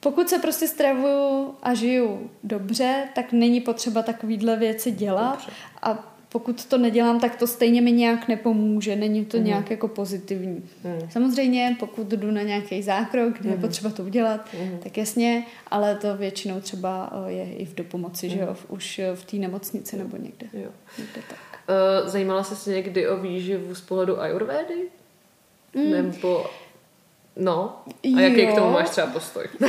pokud se prostě stravuju a žiju dobře, tak není potřeba takovýhle věci dělat. Dobře. A pokud to nedělám, tak to stejně mi nějak nepomůže, není to mm. nějak jako pozitivní. Mm. Samozřejmě, pokud jdu na nějaký zákrok, kde mm. je mhm. potřeba to udělat, mm. tak jasně, ale to většinou třeba je i v dopomoci, mm. že jo, už v té nemocnici nebo někde. Jo. někde tak. Uh, zajímala jsi se někdy o výživu z pohledu ayurvédy? Mm. Nebo No, a jaký jo. k tomu máš třeba postoj? uh,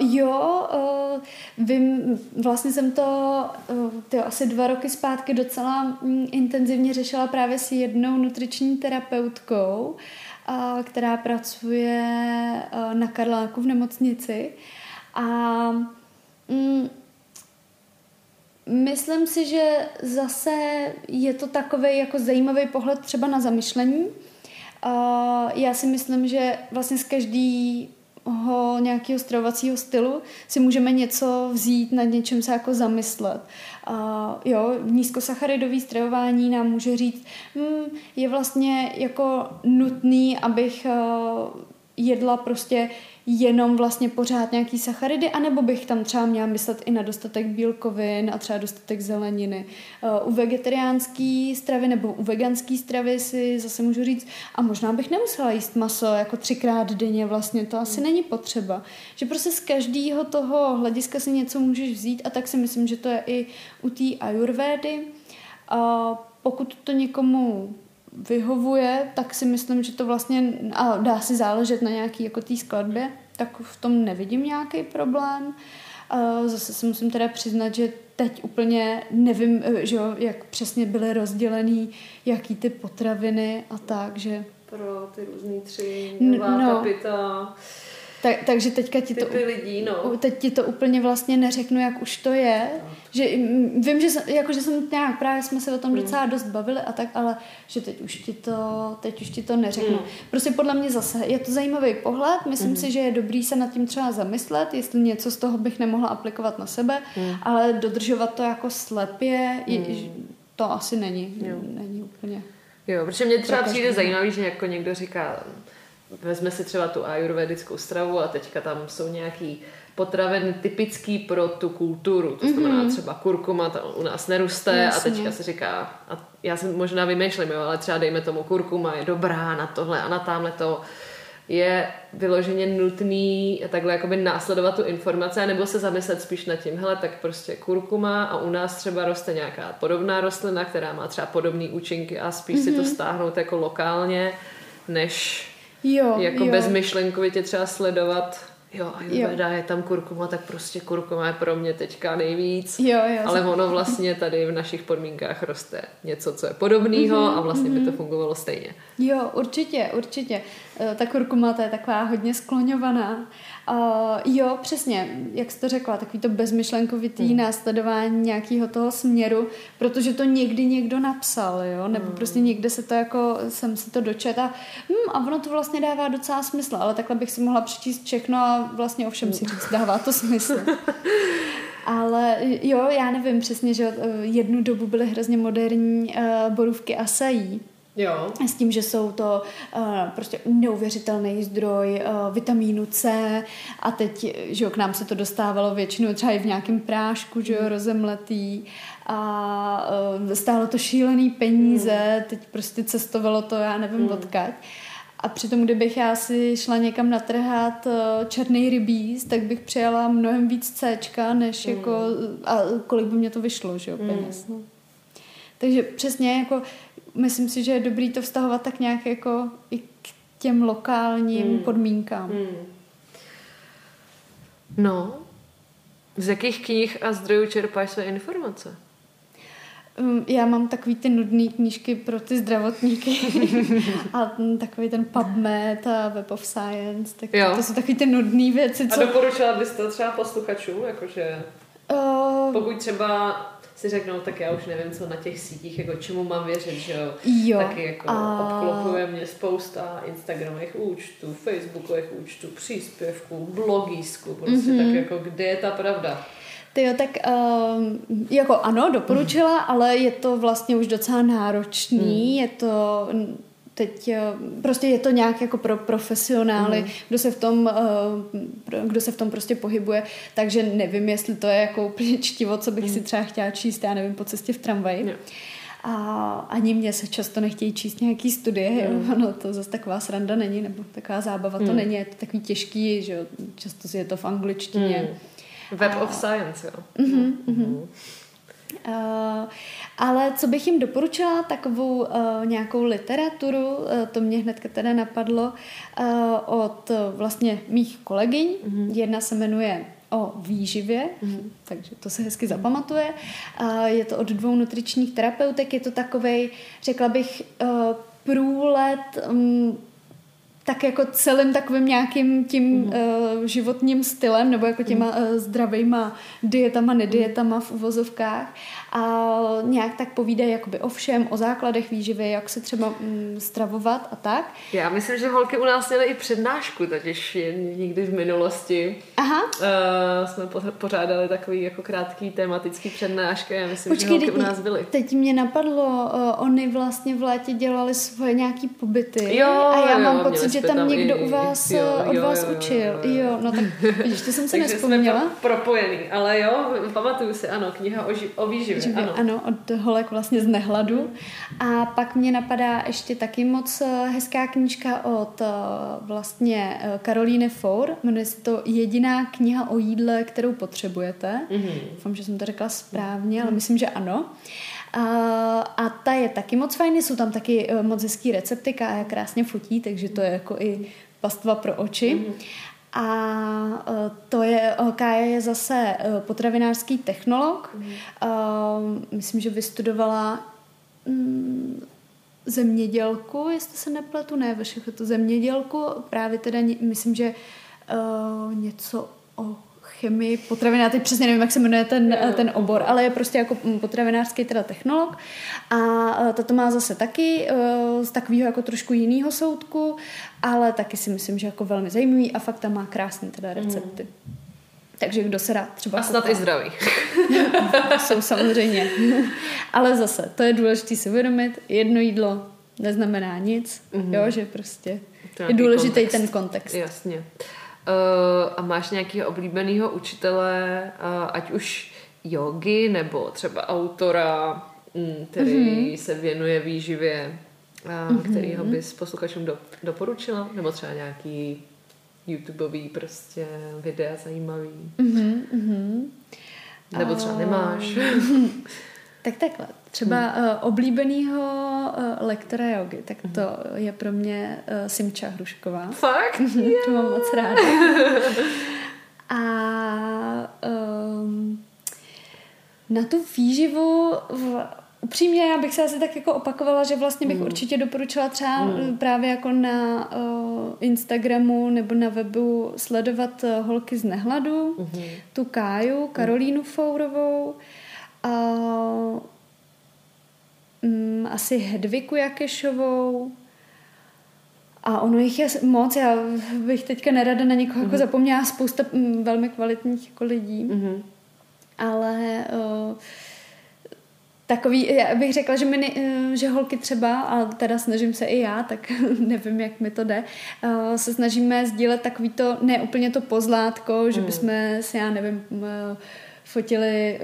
(laughs) jo, uh, vím, vlastně jsem to uh, tyjo, asi dva roky zpátky docela um, intenzivně řešila právě s jednou nutriční terapeutkou, uh, která pracuje uh, na Karláku v nemocnici. A um, myslím si, že zase je to takový jako zajímavý pohled třeba na zamyšlení, a já si myslím, že vlastně z každého nějakého stravovacího stylu si můžeme něco vzít, nad něčem se jako zamyslet. A jo, nízkosacharidový stravování nám může říct, hm, je vlastně jako nutný, abych eh, jedla prostě jenom vlastně pořád nějaký sacharidy, anebo bych tam třeba měla myslet i na dostatek bílkovin a třeba dostatek zeleniny. Eh, u vegetariánské stravy nebo u veganské stravy si zase můžu říct, a možná bych nemusela jíst maso jako třikrát denně, vlastně to asi není potřeba. Že prostě z každého toho hlediska si něco můžeš vzít a tak si myslím, že to je i u té ayurvédy. A pokud to někomu vyhovuje, tak si myslím, že to vlastně, a dá si záležet na nějaký jako té skladbě, tak v tom nevidím nějaký problém. Zase si musím teda přiznat, že teď úplně nevím, že jo, jak přesně byly rozdělený, jaký ty potraviny a tak, že... Pro ty různý tři, nová no, kapita. Tak, takže teďka ti to, lidí, no. teď ti to úplně vlastně neřeknu, jak už to je. No. Že, vím, že, jsem, jako, že jsem nějak, právě jsme se o tom mm. docela dost bavili a tak, ale že teď už ti to, teď už ti to neřeknu. Mm. Prostě podle mě zase je to zajímavý pohled, myslím mm. si, že je dobrý se nad tím třeba zamyslet, jestli něco z toho bych nemohla aplikovat na sebe, mm. ale dodržovat to jako slepě, mm. to asi není, jo. není úplně. Jo, protože mě třeba přijde zajímavý, že jako někdo říká, vezme si třeba tu ayurvedickou stravu a teďka tam jsou nějaký potraviny typický pro tu kulturu. To znamená mm-hmm. třeba kurkuma, ta u nás neroste Jasně. a teďka se říká, a já jsem možná vymýšlím, jo, ale třeba dejme tomu kurkuma je dobrá na tohle a na tamhle to je vyloženě nutný takhle jakoby následovat tu informaci, nebo se zamyslet spíš nad tím, hele, tak prostě kurkuma a u nás třeba roste nějaká podobná rostlina, která má třeba podobné účinky a spíš mm-hmm. si to mhm. stáhnout jako lokálně, než jo, jako jo. bezmyšlenkovitě třeba sledovat jo, a Ayurveda je tam kurkuma, tak prostě kurkuma je pro mě teďka nejvíc. Jo, jo, ale ono vlastně tady v našich podmínkách roste něco, co je podobného mm-hmm, a vlastně mm-hmm. by to mhm. fungovalo stejně. Jo, určitě, určitě. E, ta kurkuma to je taková hodně skloňovaná. Uh, jo, přesně, jak jsi to řekla, takový to bezmyšlenkovitý hmm. následování nějakého toho směru, protože to někdy někdo napsal, jo, nebo hmm. prostě někde se to jako, jsem si to dočet a, hm, a ono to vlastně dává docela smysl, ale takhle bych si mohla přečíst všechno a vlastně ovšem si říct, dává to smysl. (laughs) Ale jo, já nevím přesně, že jednu dobu byly hrozně moderní uh, borůvky asají, Jo. S tím, že jsou to uh, prostě neuvěřitelný zdroj uh, vitamínu C a teď, že jo, k nám se to dostávalo většinou třeba i v nějakém prášku, že jo, mm. rozemletý a uh, stálo to šílený peníze, mm. teď prostě cestovalo to, já nevím mm. odkaď. A přitom, kdybych já si šla někam natrhat černý rybíz, tak bych přijala mnohem víc C, než mm. jako, a kolik by mě to vyšlo, že jo, mm. peněz. Mm. No. Takže přesně jako myslím si, že je dobrý to vztahovat tak nějak jako i k těm lokálním hmm. podmínkám. Hmm. No, z jakých knih a zdrojů čerpáš své informace? Um, já mám takový ty nudné knížky pro ty zdravotníky (laughs) a takový ten PubMed a Web of Science, tak jo. to jsou takový ty nudné věci. Co... A doporučila bys to třeba posluchačům, jakože uh... pokud třeba si řeknou, tak já už nevím, co na těch sítích, jako čemu mám věřit, že jo. jo. Taky jako a... obklopuje mě spousta Instagramových účtů, Facebookových účtů, příspěvků, blogísků, prostě mm-hmm. tak jako kde je ta pravda? Ty jo, tak um, jako ano, doporučila, mm. ale je to vlastně už docela náročný, mm. je to teď eh, prostě je to nějak jako pro profesionály, mm. kdo se v tom eh, kdo se v tom prostě pohybuje, takže nevím, jestli to je jako (laughs) úplně čtivo, co bych mm. si třeba chtěla číst, já nevím, po cestě v tramvaji. Yeah. A ani mě se často nechtějí číst nějaký studie, mm. jo? no to zase taková sranda není, nebo taková zábava mm. to není, je to takový těžký, že jo? často si je to v angličtině. Mm. Web a... of Science, jo. Mm-hmm, mm-hmm. Uh, ale co bych jim doporučila, takovou uh, nějakou literaturu, uh, to mě hnedka teda napadlo, od vlastně mých kolegyň. Mm-hmm. Jedna se jmenuje o výživě, mm-hmm. takže to se hezky zapamatuje. Je to od dvou nutričních terapeutek, je to takovej, řekla bych, průlet um, tak jako celým takovým nějakým tím mm. uh, životním stylem nebo jako těma uh, zdravýma dietama, nedietama v uvozovkách a nějak tak povídají jakoby o všem, o základech výživy, jak se třeba um, stravovat a tak. Já myslím, že holky u nás měly i přednášku, totiž někdy v minulosti. Aha. Uh, jsme pořádali takový jako krátký tematický přednášky já myslím, Počkej, že holky teď, u nás byly. Teď mě napadlo, uh, oni vlastně v létě dělali svoje nějaký pobyty jo, a já jo, mám pocit, že tam někdo i, u vás, jo, od jo, vás jo, učil. Jo, jo. jo, no tak (laughs) vidíš, to jsem se nespomněla. jsme propojený, ale jo, pamatuju si, ano, kniha o, ži- o výživě, Živě, ano. Ano, od holek vlastně z nehladu. A pak mě napadá ještě taky moc eh, hezká knížka od eh, vlastně eh, Karolíny Four, jmenuje se to Jediná kniha o jídle, kterou potřebujete. Mm-hmm. Doufám, že jsem to řekla správně, ale myslím, že ano. A, a ta je taky moc fajný, jsou tam taky moc hezký recepty, Kája krásně fotí, takže to je jako i pastva pro oči. Mm-hmm. A e, to je, Kája je zase e, potravinářský technolog. Mm. Myslím, že vystudovala mm, zemědělku, jestli se nepletu, ne, všechno to zemědělku, právě teda myslím, že něco o chemii, potravina, já teď přesně nevím, jak se jmenuje ten, ten obor, ale je prostě jako potravinářský teda technolog a tato má zase taky uh, z takového jako trošku jiného soudku, ale taky si myslím, že jako velmi zajímavý a fakt tam má krásné teda recepty. Mm. Takže kdo se rád třeba... A snad i zdravý. (laughs) Jsou samozřejmě. Ale zase, to je důležité si uvědomit. Jedno jídlo neznamená nic, mm. jo, že prostě to je důležitý kontext. ten kontext. Jasně. Uh, Uh, a máš nějakého oblíbeného učitele, uh, ať už jogy nebo třeba autora, um, který mm-hmm. se věnuje výživě, uh, mm-hmm. kterýho bys posluchačům do, doporučila? Nebo třeba nějaký YouTubeový prostě videa zajímavý? Mm-hmm. Nebo třeba nemáš? Tak takhle. Třeba hmm. uh, oblíbenýho uh, lektora jogy, tak to hmm. je pro mě uh, Simča Hrušková. Fakt? Yeah. (laughs) to mám moc ráda. (laughs) A um, na tu výživu v, upřímně já bych se asi tak jako opakovala, že vlastně bych mm. určitě doporučila třeba mm. právě jako na uh, Instagramu nebo na webu sledovat uh, holky z nehladu, mm. tu Káju, Karolínu Fourovou a um, asi Hedviku Jakešovou a ono jich je moc, já bych teďka nerada na někoho mm-hmm. jako mhm. zapomněla, spousta um, velmi kvalitních jako lidí, mm-hmm. ale uh, takový, já bych řekla, že, mi ne, uh, že holky třeba, a teda snažím se i já, tak (laughs) nevím, jak mi to jde, uh, se snažíme sdílet takový to, ne úplně to pozlátko, že mm. bychom si, já nevím, uh, fotili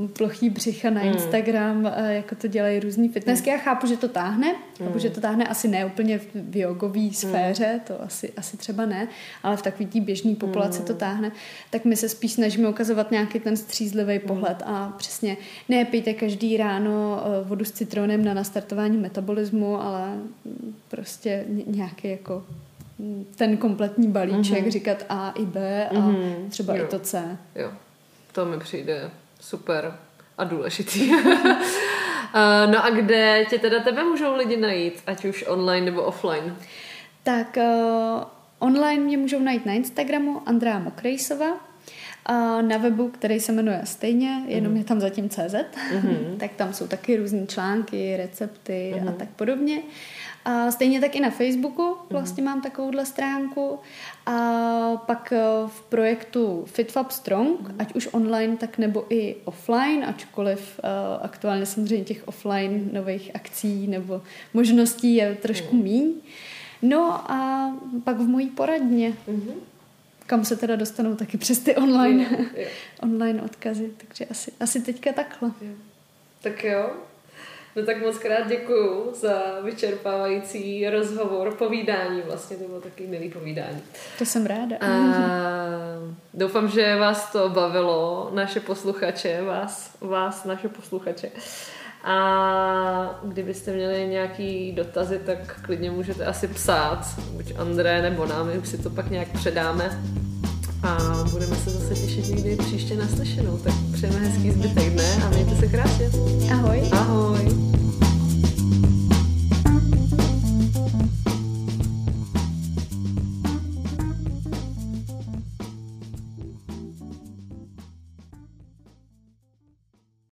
uh, plochý břicha na mm. Instagram, uh, jako to dělají různý fitnessky. Mm. Já chápu, že to táhne, mm. chápu, že to táhne asi ne úplně v jogové mm. sféře, mm. to asi, asi třeba ne, ale v takové té běžné populaci mm. to táhne, tak my se spíš snažíme ukazovat nějaký ten střízlivý mm. pohled a přesně nepijte každý ráno uh, vodu s citronem na nastartování metabolismu, ale prostě nějaký jako mm, ten kompletní balíček, mm-hmm. říkat A i B a mm-hmm. třeba jo. i to C. Jo. To mi přijde super a důležitý. (laughs) no a kde tě teda tebe můžou lidi najít, ať už online nebo offline? Tak uh, online mě můžou najít na Instagramu Andrea Mokrejsova, a na webu, který se jmenuje stejně, jenom mm. je tam zatím CZ, mm-hmm. (laughs) tak tam jsou taky různé články, recepty mm-hmm. a tak podobně. A stejně tak i na Facebooku mhm. vlastně mm-hmm. mám takovouhle stránku. A pak eh, v projektu FitFab Strong, mm-hmm. ať už online, tak nebo i offline, ačkoliv uh, aktuálně samozřejmě těch offline nových akcí nebo možností je trošku mm-hmm. míň. No a pak v mojí poradně. Mm-hmm kam se teda dostanou taky přes ty online, jo, jo. (laughs) online odkazy. Takže asi, asi teďka takhle. Jo. Tak jo. No tak moc krát děkuju za vyčerpávající rozhovor, povídání vlastně, to bylo taky milý povídání. To jsem ráda. A doufám, že vás to bavilo, naše posluchače, vás, vás naše posluchače. A kdybyste měli nějaký dotazy, tak klidně můžete asi psát, buď André nebo nám, my už si to pak nějak předáme. A budeme se zase těšit někdy příště naslyšenou. Tak přejeme hezký zbytek dne a mějte se krásně. Ahoj. Ahoj.